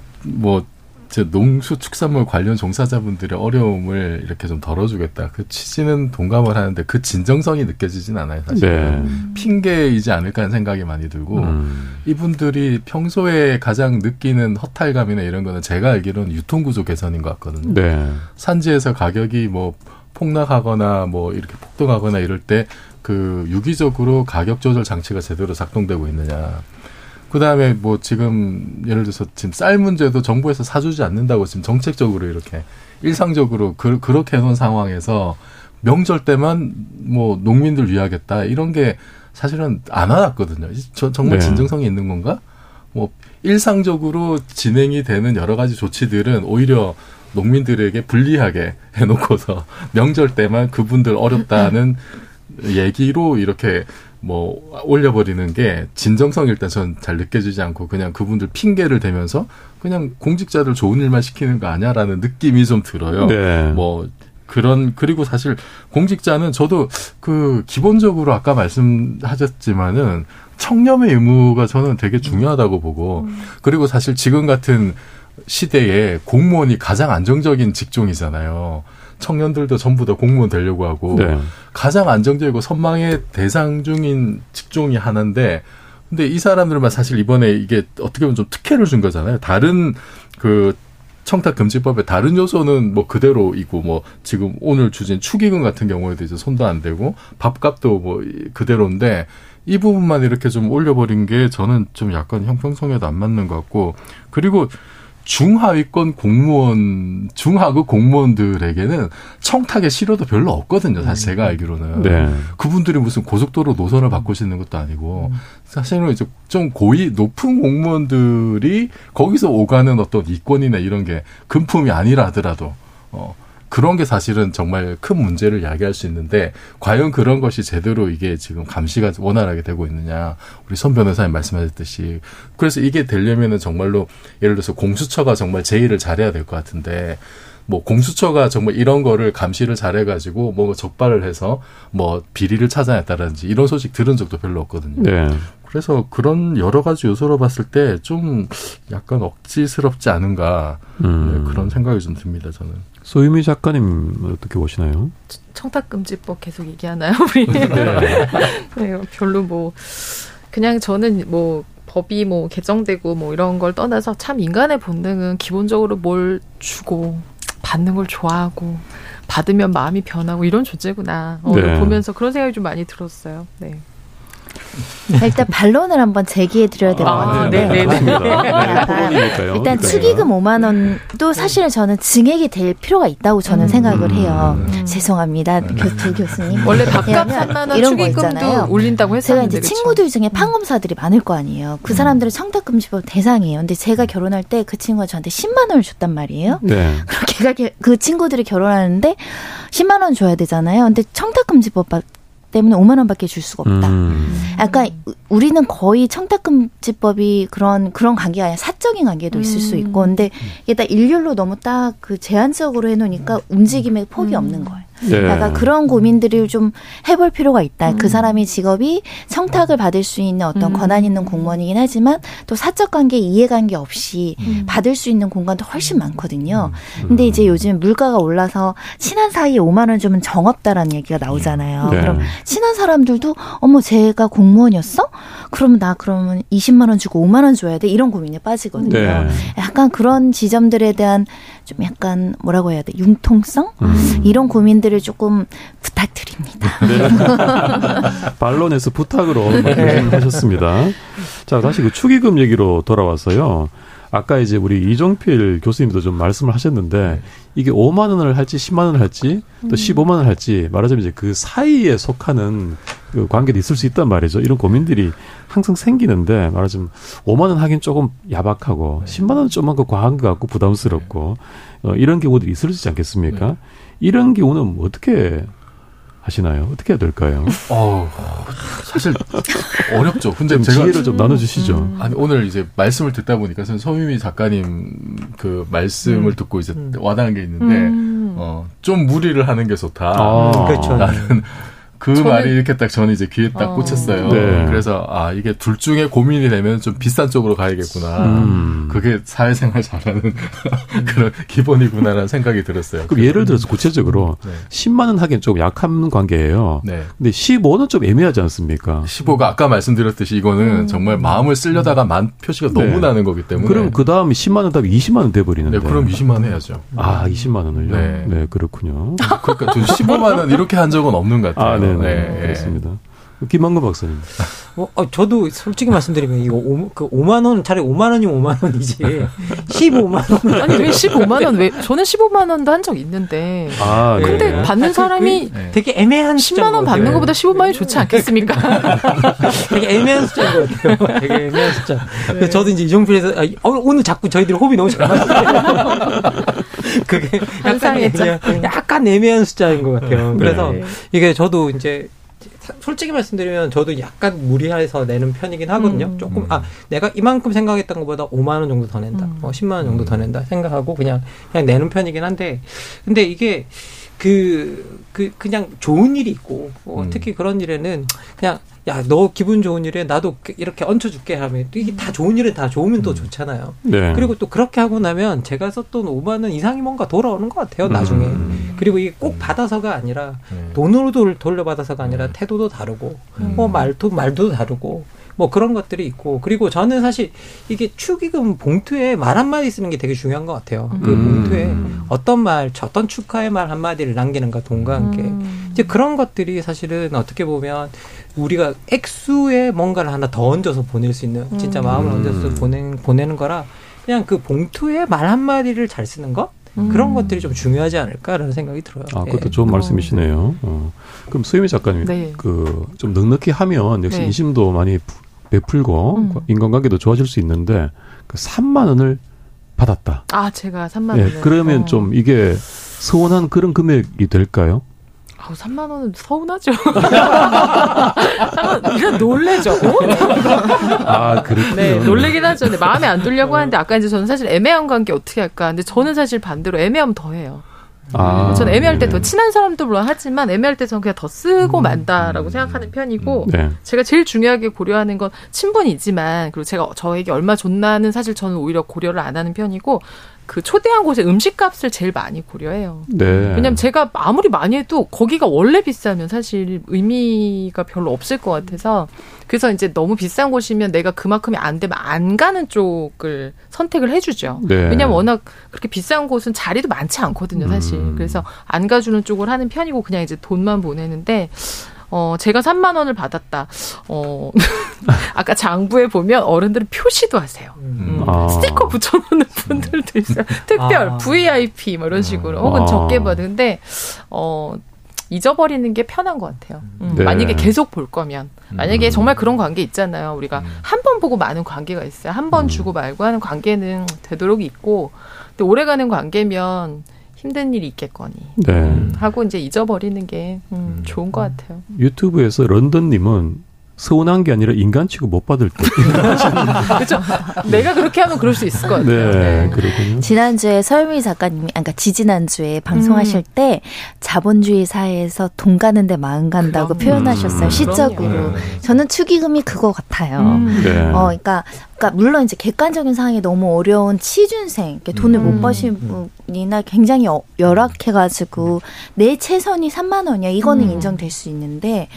제 농수축산물 관련 종사자분들의 어려움을 이렇게 좀 덜어주겠다. 그 취지는 동감을 하는데 그 진정성이 느껴지진 않아요. 사실 네. 핑계이지 않을까 하는 생각이 많이 들고 음. 이분들이 평소에 가장 느끼는 허탈감이나 이런 거는 제가 알기로는 유통구조 개선인 것 같거든요. 네. 산지에서 가격이 뭐 폭락하거나 뭐 이렇게 폭등하거나 이럴 때 그 유기적으로 가격 조절 장치가 제대로 작동되고 있느냐. 그 다음에 뭐 지금 예를 들어서 지금 쌀 문제도 정부에서 사주지 않는다고 지금 정책적으로 이렇게 일상적으로 그, 그렇게 해놓은 상황에서 명절 때만 뭐 농민들 위하겠다 이런 게 사실은 안 와놨거든요. 저 정말 네. 진정성이 있는 건가? 뭐 일상적으로 진행이 되는 여러 가지 조치들은 오히려 농민들에게 불리하게 *laughs* 해놓고서 명절 때만 그분들 어렵다는 얘기로 이렇게 뭐 올려버리는 게 진정성 일단 전 잘 느껴지지 않고 그냥 그분들 핑계를 대면서 그냥 공직자들 좋은 일만 시키는 거 아니야라는 느낌이 좀 들어요. 네. 뭐 그런 그리고 사실 공직자는 저도 그 기본적으로 아까 말씀하셨지만은 청렴의 의무가 저는 되게 중요하다고 보고 그리고 사실 지금 같은 시대에 공무원이 가장 안정적인 직종이잖아요. 청년들도 전부 다 공무원 되려고 하고 네. 가장 안정적이고 선망의 대상 중인 직종이 하나인데 근데 이 사람들만 사실 이번에 이게 어떻게 보면 좀 특혜를 준 거잖아요. 다른 그 청탁 금지법의 다른 요소는 뭐 그대로이고 뭐 지금 오늘 주진 축의금 같은 경우에도 이제 손도 안 대고 밥값도 뭐 그대로인데 이 부분만 이렇게 좀 올려버린 게 저는 좀 약간 형평성에도 안 맞는 것 같고 그리고 중하위권 공무원, 중하급 공무원들에게는 청탁의 실효도 별로 없거든요. 사실 제가 알기로는. 네. 그분들이 무슨 고속도로 노선을 바꾸시는 것도 아니고, 사실은 이제 좀 고위, 높은 공무원들이 거기서 오가는 어떤 이권이나 이런 게 금품이 아니라 하더라도, 어, 그런 게 사실은 정말 큰 문제를 야기할 수 있는데 과연 그런 것이 제대로 이게 지금 감시가 원활하게 되고 있느냐. 우리 선 변호사님 말씀하셨듯이. 그래서 이게 되려면은 정말로 예를 들어서 공수처가 정말 제의를 잘해야 될 것 같은데 뭐 공수처가 정말 이런 거를 감시를 잘해가지고 뭐 적발을 해서 뭐 비리를 찾아냈다든지 이런 소식 들은 적도 별로 없거든요. 네. 그래서 그런 여러 가지 요소로 봤을 때 좀 약간 억지스럽지 않은가 음. 네, 그런 생각이 좀 듭니다. 저는. 소유미 작가님 어떻게 보시나요? 청탁금지법 계속 얘기하나요, 우리? *laughs* 네. 네. 별로 뭐 그냥 저는 뭐 법이 뭐 개정되고 뭐 이런 걸 떠나서 참 인간의 본능은 기본적으로 뭘 주고 받는 걸 좋아하고 받으면 마음이 변하고 이런 존재구나. 어, 네. 보면서 그런 생각이 좀 많이 들었어요. 네. 일단 반론을 한번 제기해 드려야 될것 아, 같은데. 네, 네, 네. 일단 축의금 5만 원도 사실은 저는 증액이 될 필요가 있다고 저는 음, 생각을 해요. 음. 죄송합니다. 교수 교수님. 원래 밥값 3만 원 이런 거 있잖아요. 올린다고 했었는데. 제가 이제 친구들 중에 판검사들이 많을 거 아니에요. 그 사람들은 청탁금지법 대상이에요. 근데 제가 결혼할 때 그 친구가 저한테 10만 원을 줬단 말이에요. 네. *laughs* 그럼 걔가 그 친구들이 결혼하는데 10만 원 줘야 되잖아요. 근데 청탁금지법 때문에 5만 원밖에 줄 수가 없다. 음. 약간 우리는 거의 청탁금지법이 그런 그런 관계가 아니라 사적인 관계도 있을 음. 수 있고, 근데 이게 딱 일률로 너무 딱 그 제한적으로 해놓으니까 움직임의 폭이 음. 없는 거예요. 네. 약간 그런 고민들을 좀 해볼 필요가 있다. 그 음. 그 사람의 직업이 청탁을 받을 수 있는 어떤 음. 권한 있는 공무원이긴 하지만 또 사적 관계 이해관계 없이 음. 받을 수 있는 공간도 훨씬 많거든요. 음. 근데 이제 요즘 물가가 올라서 친한 사이에 5만 원 주면 정 없다라는 얘기가 나오잖아요. 네. 그럼 친한 사람들도 어머 제가 공무원이었어? 그러면 나 그러면 20만 원 주고 5만 원 줘야 돼 이런 고민에 빠지거든요. 네. 약간 그런 지점들에 대한 좀 약간 뭐라고 해야 돼 융통성 음. 이런 고민들을 조금 부탁드립니다. 네. *laughs* 반론에서 부탁으로 말씀하셨습니다. 자 다시 그 축의금 얘기로 돌아왔어요. 아까 이제 우리 이종필 교수님도 좀 말씀을 하셨는데 이게 5만 원을 할지 10만 원을 할지 또 15만 원을 할지 말하자면 이제 그 사이에 속하는 그 관계도 있을 수 있단 말이죠. 이런 고민들이 항상 생기는데 말하자면 5만 원 하긴 조금 야박하고 10만 원은 좀만 그 과한 것 같고 부담스럽고 어, 이런 경우들이 있을 수 있지 않겠습니까? 네. 이런 경우는 뭐 어떻게 하시나요? 어떻게 해야 될까요? *laughs* 어, 사실 어렵죠. 근데 제가 지혜를 좀 나눠주시죠. 음. 아니 오늘 이제 말씀을 듣다 보니까 서유미 작가님 그 말씀을 음. 듣고 이제 음. 와닿은 게 있는데 음. 어, 좀 무리를 하는 게 좋다. 아. 그렇죠. 나는 그 말이 이렇게 딱 저는 이제 귀에 딱 어. 꽂혔어요. 네. 그래서 아 이게 둘 중에 고민이 되면 좀 비싼 쪽으로 가야겠구나. 음. 그게 사회생활 잘하는 *laughs* 그런 기본이구나라는 생각이 들었어요. 그럼 예를 들어서 구체적으로 네. 10만 원 하기엔 좀 약한 관계예요. 네. 근데 15는 좀 애매하지 않습니까? 15가 아까 말씀드렸듯이 이거는 음. 정말 마음을 쓰려다가 만 표시가 너무 네. 나는 거기 때문에. 그럼 그 다음 10만 원 다음에 20만 원 돼버리는데. 네, 그럼 20만 원 해야죠. 아 20만 원을요? 네, 네 그렇군요. 그러니까 15만 원 이렇게 한 적은 없는 것 같아요. 아, 네, 네, 그렇습니다. 김만근 박사님. 어, 어, 저도 솔직히 말씀드리면 이거 오, 그 5만 원 차라리 5만 원이 5만 원이지 *laughs* 15만 원. 아니 왜 15만 원? 왜 저는 15만 원도 한 적 있는데. 아, 네. 근데 네. 받는 사람이 그, 되게 애매한 10만 원 받는 것보다 15만 원이 좋지 않겠습니까? *laughs* 되게 애매한 숫자인 것 같아요. 되게 애매한 숫자. 네. 저도 이제 이종필에서 아, 어, 오늘 자꾸 저희들이 호흡이 너무 잘 맞아요. *laughs* 그게 약간, 약간 애매한 숫자인 것 같아요. 그래서 네. 이게 저도 이제 솔직히 말씀드리면 저도 약간 무리해서 내는 편이긴 하거든요. 음. 조금 아 내가 이만큼 생각했던 것보다 5만 원 정도 더 낸다, 음. 뭐 10만 원 정도 더 낸다 생각하고 그냥 그냥 내는 편이긴 한데 근데 이게 그, 그, 그냥 좋은 일이 있고, 어, 음. 특히 그런 일에는 그냥 야, 너 기분 좋은 일에 나도 이렇게 얹혀줄게 하면 이게 다 좋은 일은 다 좋으면 또 음. 좋잖아요. 네. 그리고 또 그렇게 하고 나면 제가 썼던 5만 원 이상이 뭔가 돌아오는 것 같아요, 나중에. 음. 그리고 이게 꼭 받아서가 아니라 네. 돈으로 돌려받아서가 아니라 네. 태도도 다르고, 음. 뭐 말도, 말도 다르고, 뭐 그런 것들이 있고 그리고 저는 사실 이게 축의금 봉투에 말 한마디 쓰는 게 되게 중요한 것 같아요. 그 음. 봉투에 어떤 말, 어떤 축하의 말 한마디를 남기는가 돈과 함께 음. 이제 그런 것들이 사실은 어떻게 보면 우리가 액수에 뭔가를 하나 더 얹어서 보낼 수 있는 진짜 음. 마음을 얹어서 보내는 보내는 거라 그냥 그 봉투에 말 한마디를 잘 쓰는 것 음. 그런 것들이 좀 중요하지 않을까라는 생각이 들어요. 아, 그것도 네. 좋은 어. 말씀이시네요. 어. 그럼 수임희 작가님, 네. 그좀 넉넉히 하면 역시 네. 인심도 많이 베풀고 음. 인간관계도 좋아질 수 있는데 그 3만 원을 받았다. 아, 제가 3만 원. 네, 그러면 어. 좀 이게 서운한 그런 금액이 될까요? 아우 3만 원은 서운하죠. *laughs* 그냥 놀래죠. 아 그렇군요. 네, 놀래긴 하죠. 근데 마음에 안 *laughs* 들려고 하는데 아까 이제 저는 사실 애매한 관계 어떻게 할까. 근데 저는 사실 반대로 애매하면 더 해요. 아, 저는 애매할 때 더 친한 사람도 물론 하지만 애매할 때 저는 그냥 더 쓰고 음, 만다라고 음, 생각하는 편이고 네. 제가 제일 중요하게 고려하는 건 친분이지만 그리고 제가 저에게 얼마 줬나는 사실 저는 오히려 고려를 안 하는 편이고 그 초대한 곳의 음식값을 제일 많이 고려해요. 네. 왜냐면 제가 아무리 많이 해도 거기가 원래 비싸면 사실 의미가 별로 없을 것 같아서 그래서 이제 너무 비싼 곳이면 내가 그만큼이 안 되면 안 가는 쪽을 선택을 해주죠. 네. 왜냐면 워낙 그렇게 비싼 곳은 자리도 많지 않거든요, 사실. 음. 그래서 안 가주는 쪽을 하는 편이고 그냥 이제 돈만 보내는데 어, 제가 3만 원을 받았다. 어, *laughs* 아까 장부에 보면 어른들은 표시도 하세요. 음. 아. 스티커 붙여놓는 분들도 있어요. 특별, 아. VIP, 뭐 이런 식으로. 음. 혹은 아. 적게 받는데, 어, 잊어버리는 게 편한 것 같아요. 음. 네. 만약에 계속 볼 거면. 만약에 음. 정말 그런 관계 있잖아요. 우리가 음. 한번 보고 많은 관계가 있어요. 한번 음. 주고 말고 하는 관계는 되도록 있고, 근데 오래가는 관계면 힘든 일이 있겠거니 네. 음, 하고 이제 잊어버리는 게 음, 음. 좋은 것 같아요. 유튜브에서 런던님은 서운한 게 아니라 인간 취급 못 받을 때. *laughs* 그렇죠. 내가 그렇게 하면 그럴 수 있을 것 같아요. 네, 네. 그렇군요. 지난주에 서유미 작가님이, 아, 그러니까 지지난주에 방송하실 음. 때 자본주의 사회에서 돈 가는데 마음 간다고 그럼. 표현하셨어요. 음. 시적으로. 네. 저는 축의금이 그거 같아요. 음. 네. 어, 그러니까 그러니까 물론 이제 객관적인 상황이 너무 어려운 취준생, 돈을 못 음. 버신 분이나 굉장히 어, 열악해가지고 내 최선이 3만 원이야 이거는 음. 인정될 수 있는데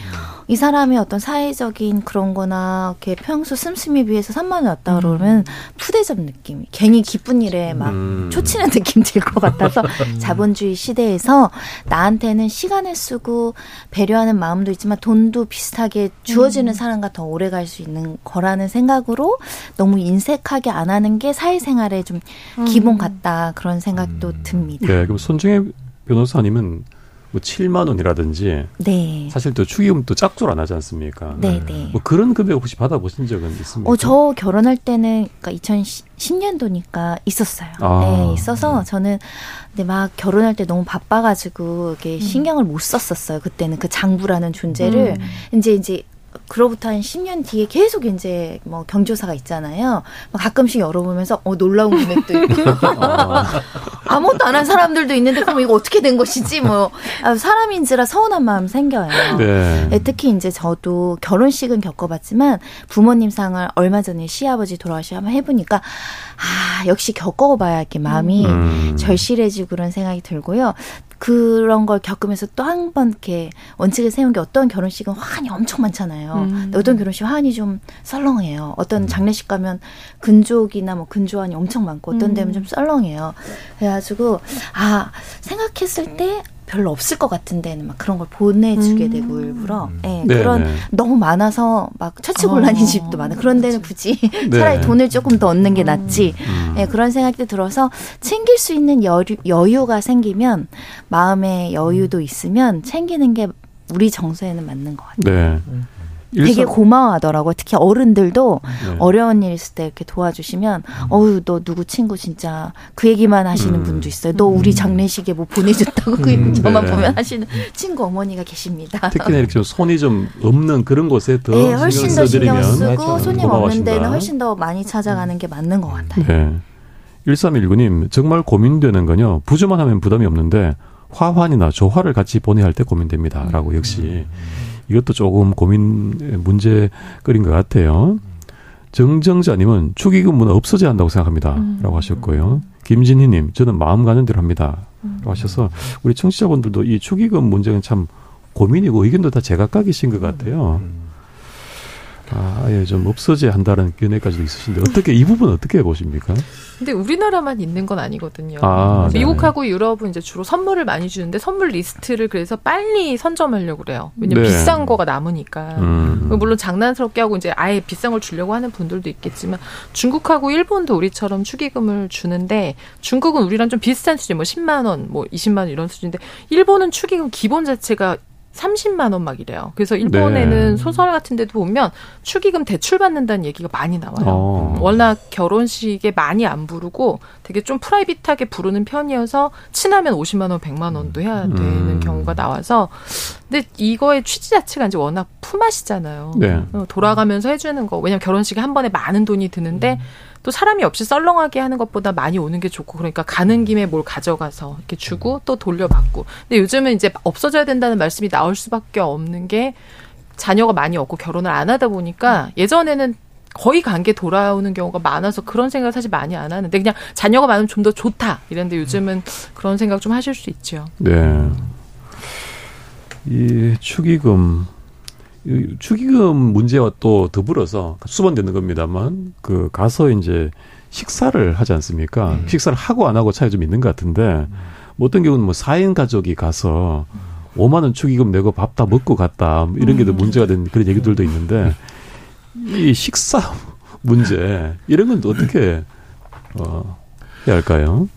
이 사람의 어떤 사회적인 그런 거나 이렇게 평소 씀씀이 비해서 3만 원 왔다 그러면 음. 푸대접 느낌, 괜히 기쁜 일에 막 음. 초치는 느낌 들 것 같아서 *laughs* 음. 자본주의 시대에서 나한테는 시간을 쓰고 배려하는 마음도 있지만 돈도 비슷하게 주어지는 음. 사람과 더 오래 갈 수 있는 거라는 생각으로 너무 인색하게 안 하는 게 사회생활의 좀 음. 기본 같다 그런 생각도 음. 듭니다. 네, 그럼 손정혜 변호사님은 뭐 7만 원이라든지 네. 사실 또 축의금 또 짝줄 안 하지 않습니까? 네, 네. 뭐 그런 금액 혹시 받아보신 적은 있습니까? 어, 저 결혼할 때는 그러니까 2010년도니까 있었어요. 아. 네, 있어서 저는 근데 막 결혼할 때 너무 바빠가지고 이게 음. 신경을 못 썼었어요. 그때는 그 장부라는 존재를 음. 이제 이제 그로부터 한 10년 뒤에 계속 이제 뭐 경조사가 있잖아요. 가끔씩 열어보면서 어 놀라운 금액도 있고 아무것도 안 한 사람들도 있는데 그럼 이거 어떻게 된 것이지 뭐 아, 사람인지라 서운한 마음 생겨요. 네. 네, 특히 이제 저도 결혼식은 겪어봤지만 부모님 상을 얼마 전에 시아버지 돌아가시 한번 해보니까 아 역시 겪어봐야 이렇게 마음이 음. 절실해지고 그런 생각이 들고요. 그런 걸 겪으면서 또 한 번 이렇게 원칙을 세운 게 어떤 결혼식은 화환이 엄청 많잖아요. 음. 어떤 결혼식 화환이 좀 썰렁해요. 어떤 음. 장례식 가면 근족이나 뭐 근조환이 엄청 많고 어떤 데는 좀 썰렁해요. 그래가지고 아 생각했을 때 별로 없을 것 같은 데는 막 그런 걸 보내주게 음. 되고 일부러 네, 네 그런 네. 너무 많아서 막 처치곤란인 어. 집도 많아 그런 데는 굳이 *laughs* 네. 차라리 돈을 조금 더 얻는 게 음. 낫지 음. 네, 그런 생각도 들어서 챙길 수 있는 여유, 여유가 생기면 마음의 여유도 있으면 챙기는 게 우리 정서에는 맞는 것 같아요. 네. 되게 고마워하더라고요. 특히 어른들도 네. 어려운 일 있을 때 이렇게 도와주시면 음. 어우 너 누구 친구 진짜 그 얘기만 하시는 음. 분도 있어요. 너 우리 음. 장례식에 뭐 보내줬다고 그 음. 저만 네. 보면 하시는 친구 어머니가 계십니다. 특히나 이렇게 좀 손이 좀 없는 그런 곳에 더 네, 훨씬 더 신경 쓰고 맞 손님 없는 데는 훨씬 더 많이 찾아가는 게 맞는 것 같아요. 네. 1319님 정말 고민되는 건요. 부주만 하면 부담이 없는데 화환이나 조화를 같이 보내야 할 때 고민됩니다. 라고 역시 이것도 조금 고민 문제거리인 것 같아요. 정정자님은 축의금문은 없어져야 한다고 생각합니다. 음. 라고 하셨고요. 김진희님, 저는 마음 가는 대로 합니다. 음. 라고 하셔서 우리 청취자분들도 이 축의금 문제는 참 고민이고 의견도 다 제각각이신 것 같아요. 음. 아, 예, 좀 없어져야 한다는 견해까지도 있으신데 어떻게 이 부분 어떻게 보십니까? 근데 우리나라만 있는 건 아니거든요. 아, 네. 미국하고 네. 유럽은 이제 주로 선물을 많이 주는데 선물 리스트를 그래서 빨리 선점하려고 그래요. 왜냐면 네. 비싼 거가 남으니까. 음. 물론 장난스럽게 하고 이제 아예 비싼 걸 주려고 하는 분들도 있겠지만 중국하고 일본도 우리처럼 축의금을 주는데 중국은 우리랑 좀 비슷한 수준, 뭐 10만 원, 뭐 20만 원 이런 수준인데 일본은 축의금 기본 자체가 30만 원 막 이래요. 그래서 일본에는 네. 소설 같은 데도 보면 축의금 대출 받는다는 얘기가 많이 나와요. 어. 워낙 결혼식에 많이 안 부르고 되게 좀 private하게 부르는 편이어서 친하면 50만 원, 100만 원도 해야 음. 되는 음. 경우가 나와서 근데 이거의 취지 자체가 이제 워낙 품앗이잖아요. 네. 어, 돌아가면서 해주는 거. 왜냐면 결혼식에 한 번에 많은 돈이 드는데 음. 또 사람이 없이 썰렁하게 하는 것보다 많이 오는 게 좋고 그러니까 가는 김에 뭘 가져가서 이렇게 주고 또 돌려받고. 근데 요즘은 이제 없어져야 된다는 말씀이 나올 수밖에 없는 게 자녀가 많이 없고 결혼을 안 하다 보니까 예전에는 거의 관계 돌아오는 경우가 많아서 그런 생각을 사실 많이 안 하는데 그냥 자녀가 많으면 좀 더 좋다 이런데 요즘은 그런 생각 좀 하실 수 있죠. 네. 이 축의금 축의금 문제와 또 더불어서 수반되는 겁니다만 그 가서 이제 식사를 하지 않습니까? 음. 식사를 하고 안 하고 차이 좀 있는 것 같은데 음. 뭐 어떤 경우는 뭐 4인 가족이 가서 음. 5만 원 축의금 내고 밥 다 먹고 갔다 뭐 이런 게더 음. 문제가 된 그런 얘기들도 있는데 이 식사 문제 이런 건 어떻게 어 해야 할까요?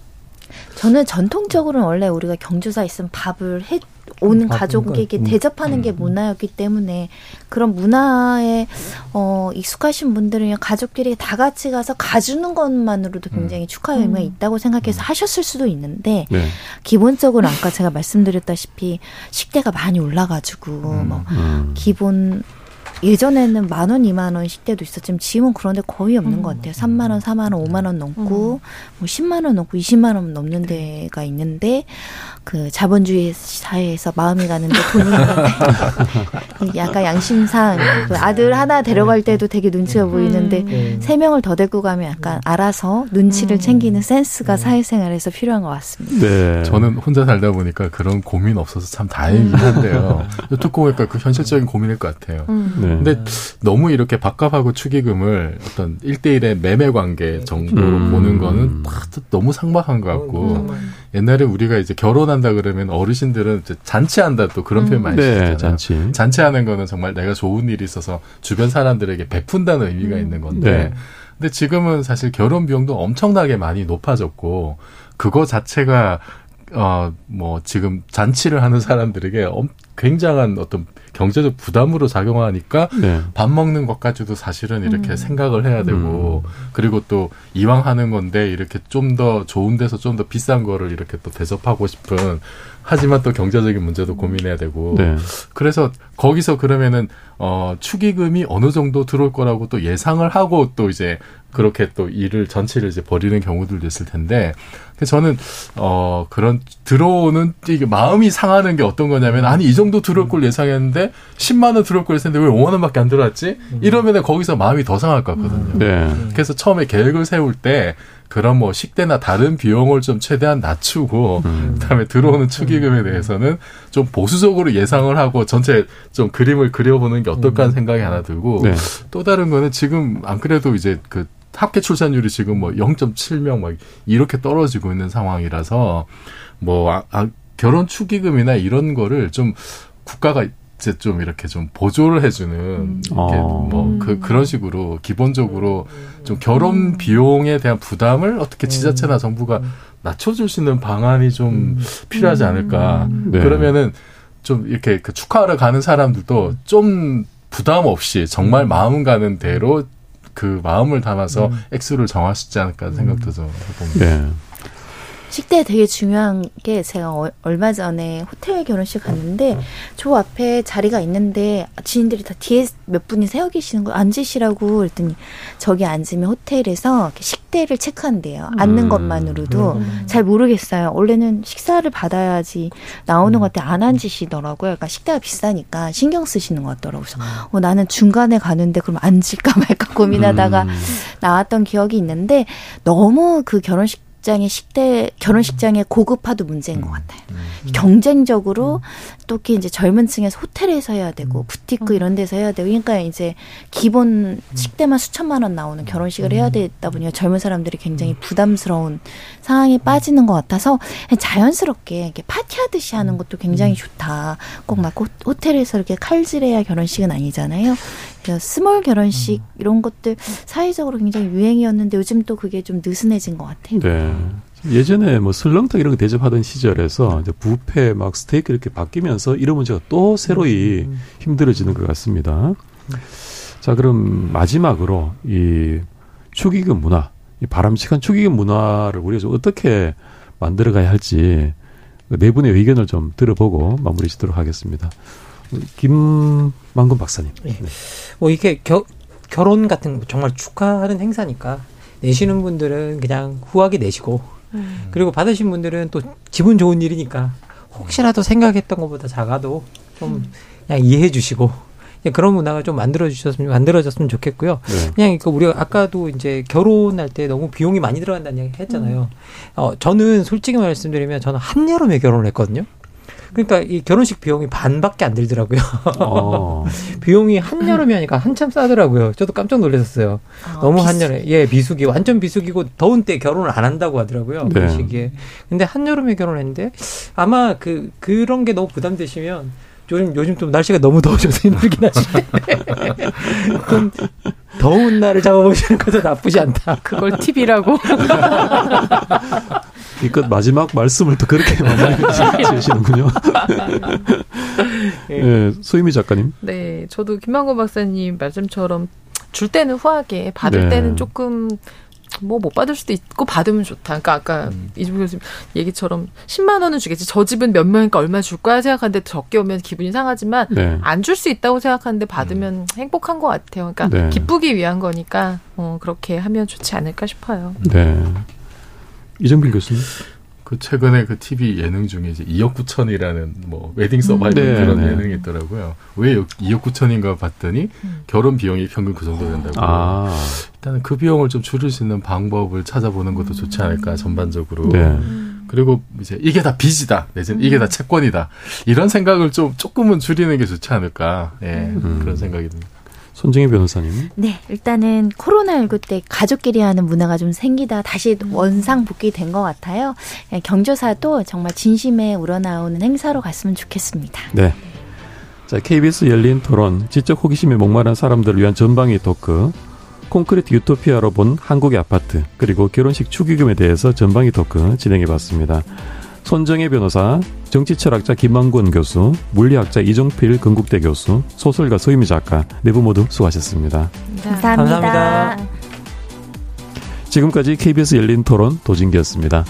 저는 전통적으로는 원래 우리가 경주사 있으면 밥을 해 오는 음, 가족에게 음. 대접하는 게 문화였기 때문에 그런 문화에 어 익숙하신 분들은 가족끼리 다 같이 가서 가주는 것만으로도 굉장히 음. 축하 의미가 있다고 생각해서 하셨을 수도 있는데 네. 기본적으로 아까 제가 말씀드렸다시피 식대가 많이 올라가지고 뭐 기본 예전에는 만 원, 이만 원 식대도 있었지만 지금은 그런데 거의 없는 음. 것 같아요. 삼만 원, 사만 원, 오만 원 넘고 음. 뭐 십만 원 넘고 이십만 원 넘는 데가 있는데 그 자본주의 사회에서 마음이 가는데 돈이 가는데 *laughs* 약간 양심상 그 아들 하나 데려갈 때도 되게 눈치가 음. 보이는데 음. 세 명을 더 데리고 가면 약간 알아서 눈치를 음. 챙기는 센스가 음. 사회생활에서 필요한 것 같습니다. 네. 저는 혼자 살다 보니까 그런 고민 없어서 참 다행이긴 한데요. 듣고 보니까 그 현실적인 고민일 것 같아요. 네. 근데 너무 이렇게 밥값하고 축의금을 어떤 일대일의 매매 관계 정도로 보는 거는 너무 상박한 것 같고 옛날에 우리가 이제 결혼한다 그러면 어르신들은 이제 잔치한다 또 그런 표현 많이 네, 쓰잖아요. 잔치. 잔치하는 거는 정말 내가 좋은 일이 있어서 주변 사람들에게 베푼다는 의미가 음. 있는 건데 네. 근데 지금은 사실 결혼 비용도 엄청나게 많이 높아졌고 그거 자체가 어 뭐 지금 잔치를 하는 사람들에게 엄, 굉장한 어떤 경제적 부담으로 작용하니까 네. 밥 먹는 것까지도 사실은 이렇게 음. 생각을 해야 되고 음. 그리고 또 이왕 하는 건데 이렇게 좀 더 좋은 데서 좀 더 비싼 거를 이렇게 또 대접하고 싶은 하지만 또 경제적인 문제도 고민해야 되고 네. 그래서 거기서 그러면은 어 축의금이 어느 정도 들어올 거라고 또 예상을 하고 또 이제 그렇게 또 일을 전체를 이제 버리는 경우들도 있을 텐데 저는 어 그런 들어오는 이게 마음이 상하는 게 어떤 거냐면 아니 이 정도 들어올 걸 예상했는데 10만 원 들어올 걸 했는데 왜 5만 원밖에 안 들어왔지? 이러면은 거기서 마음이 더 상할 것 같거든요. 네. 그래서 처음에 계획을 세울 때 그런 뭐 식대나 다른 비용을 좀 최대한 낮추고 음. 그다음에 들어오는 축의금에 대해서는 좀 보수적으로 예상을 하고 전체 좀 그림을 그려보는 게 어떨까 하는 음. 생각이 하나 들고 네. 또 다른 거는 지금 안 그래도 이제 그 합계 출산율이 지금 뭐 0.7명 막 이렇게 떨어지고 있는 상황이라서 뭐 아, 아, 결혼 축의금이나 이런 거를 좀 국가가 이제 좀 이렇게 좀 보조를 해주는 음. 이렇게 어. 뭐그 음. 그런 식으로 기본적으로 좀 결혼 음. 비용에 대한 부담을 어떻게 지자체나 정부가 낮춰줄 수 있는 방안이 좀 필요하지 않을까. 네. 그러면은 좀 이렇게 그 축하하러 가는 사람들도 좀 부담 없이 정말 마음 가는 대로 그 마음을 담아서 액수를 정하시지 않을까 생각도 좀 해봅니다. 네. 식대 되게 중요한 게 제가 어, 얼마 전에 호텔 결혼식 갔는데 저 앞에 자리가 있는데 지인들이 다 뒤에 몇 분이 세워 계시는 거 앉으시라고 그랬더니 저기 앉으면 호텔에서 식대를 체크한대요. 앉는 음. 것만으로도 음. 잘 모르겠어요. 원래는 식사를 받아야지 나오는 것 같아 안 앉으시더라고요. 그러니까 식대가 비싸니까 신경 쓰시는 것 같더라고요. 그래서 어, 나는 중간에 가는데 그럼 앉을까 말까 고민하다가 음. 나왔던 기억이 있는데 너무 그 결혼식 식장의 식대 결혼식장의 고급화도 문제인 것 음. 같아요. 음. 경쟁적으로 특히 이제 젊은 층에서 호텔에서 해야 되고 음. 부티크 이런 데서 해야 되고 그러니까 이제 기본 식대만 수천만 원 나오는 결혼식을 해야 되다 보니까 젊은 사람들이 굉장히 부담스러운 상황에 빠지는 것 같아서 자연스럽게 이렇게 파티하듯이 하는 것도 굉장히 좋다. 꼭 막 호텔에서 이렇게 칼질해야 결혼식은 아니잖아요. 그래서 small 결혼식 이런 것들 사회적으로 굉장히 유행이었는데 요즘 또 그게 좀 느슨해진 것 같아요. 네. 예전에 뭐 설렁탕 이런 거 대접하던 시절에서 이제 부페 막 스테이크 이렇게 바뀌면서 이런 문제가 또 새로이 음, 음. 힘들어지는 것 같습니다. 자, 그럼 마지막으로 이 축의금 문화, 이 바람직한 축의금 문화를 우리가 좀 어떻게 만들어가야 할지 네 분의 의견을 좀 들어보고 마무리 짓도록 하겠습니다. 김만근 박사님. 네. 네. 뭐 이게 겨, 결혼 같은 정말 축하하는 행사니까 내시는 분들은 그냥 후하게 내시고 음. 그리고 받으신 분들은 또 기분 좋은 일이니까 혹시라도 생각했던 것보다 작아도 좀 음. 그냥 이해해 주시고 그런 문화가 좀 만들어 주셨으면 만들어졌으면 좋겠고요. 네. 그냥 그 우리가 아까도 이제 결혼할 때 너무 비용이 많이 들어간다는 얘기 했잖아요. 음. 어 저는 솔직히 말씀드리면 저는 한여름에 결혼을 했거든요. 그러니까 이 결혼식 비용이 반밖에 안 들더라고요. 어. *laughs* 비용이 한여름이 하니까 한참 싸더라고요. 저도 깜짝 놀랐었어요. 아, 너무 한여름에. 예, 비수기. 완전 비수기고 더운 때 결혼을 안 한다고 하더라고요. 그 네. 그 시기에. 근데 한여름에 결혼했는데 아마 그, 그런 게 너무 부담되시면 요즘 요즘 좀 날씨가 너무 더워져서 힘들긴 하실 텐데 좀 더운 날을 잡아보시는 것도 나쁘지 않다. 그걸 팁이라고. *laughs* 이끝 마지막 말씀을 또 그렇게 *laughs* 마무리 지으시는군요. 네. 네, 소희미 작가님. 네, 저도 김만고 박사님 말씀처럼 줄 때는 후하게 받을 네. 때는 조금 뭐 못 받을 수도 있고 받으면 좋다. 그러니까 아까 음. 이준 교수님 얘기처럼 10만 원은 주겠지. 저 집은 몇 명이니까 얼마 줄 거야 생각하는데 적게 오면 기분이 상하지만 네. 안줄 수 있다고 생각하는데 받으면 음. 행복한 것 같아요. 그러니까 네. 기쁘기 위한 거니까 어, 그렇게 하면 좋지 않을까 싶어요. 네. 이정빈 교수님. 그 최근에 그 TV 예능 중에 이제 2억 9천이라는 뭐 웨딩 서바이벌 네, 그런 네. 예능이 있더라고요. 왜 2억 9천인가 봤더니 음. 결혼 비용이 평균 그 정도 된다고. 아. 일단은 그 비용을 좀 줄일 수 있는 방법을 찾아보는 것도 좋지 않을까 전반적으로. 네. 그리고 이제 이게 다 빚이다 내지는 이게 다 음. 채권이다 이런 생각을 좀 조금은 줄이는 게 좋지 않을까 예, 음. 그런 생각이 듭니다. 손정희 변호사님. 네, 일단은 코로나19 때 가족끼리 하는 문화가 좀 생기다 다시 원상 복귀된 것 같아요. 예, 경조사도 정말 진심에 우러나오는 행사로 갔으면 좋겠습니다. 네. 자, KBS 열린 토론, 지적 호기심에 목마른 사람들을 위한 전방위 토크, 콘크리트 유토피아로 본 한국의 아파트, 그리고 결혼식 축의금에 대해서 전방위 토크 진행해 봤습니다. 손정혜 변호사, 정치철학자 김만권 교수, 물리학자 이종필 건국대 교수, 소설가 서유미 작가 네 분 모두 수고하셨습니다. 감사합니다. 감사합니다. 지금까지 KBS 열린 토론 도진기였습니다.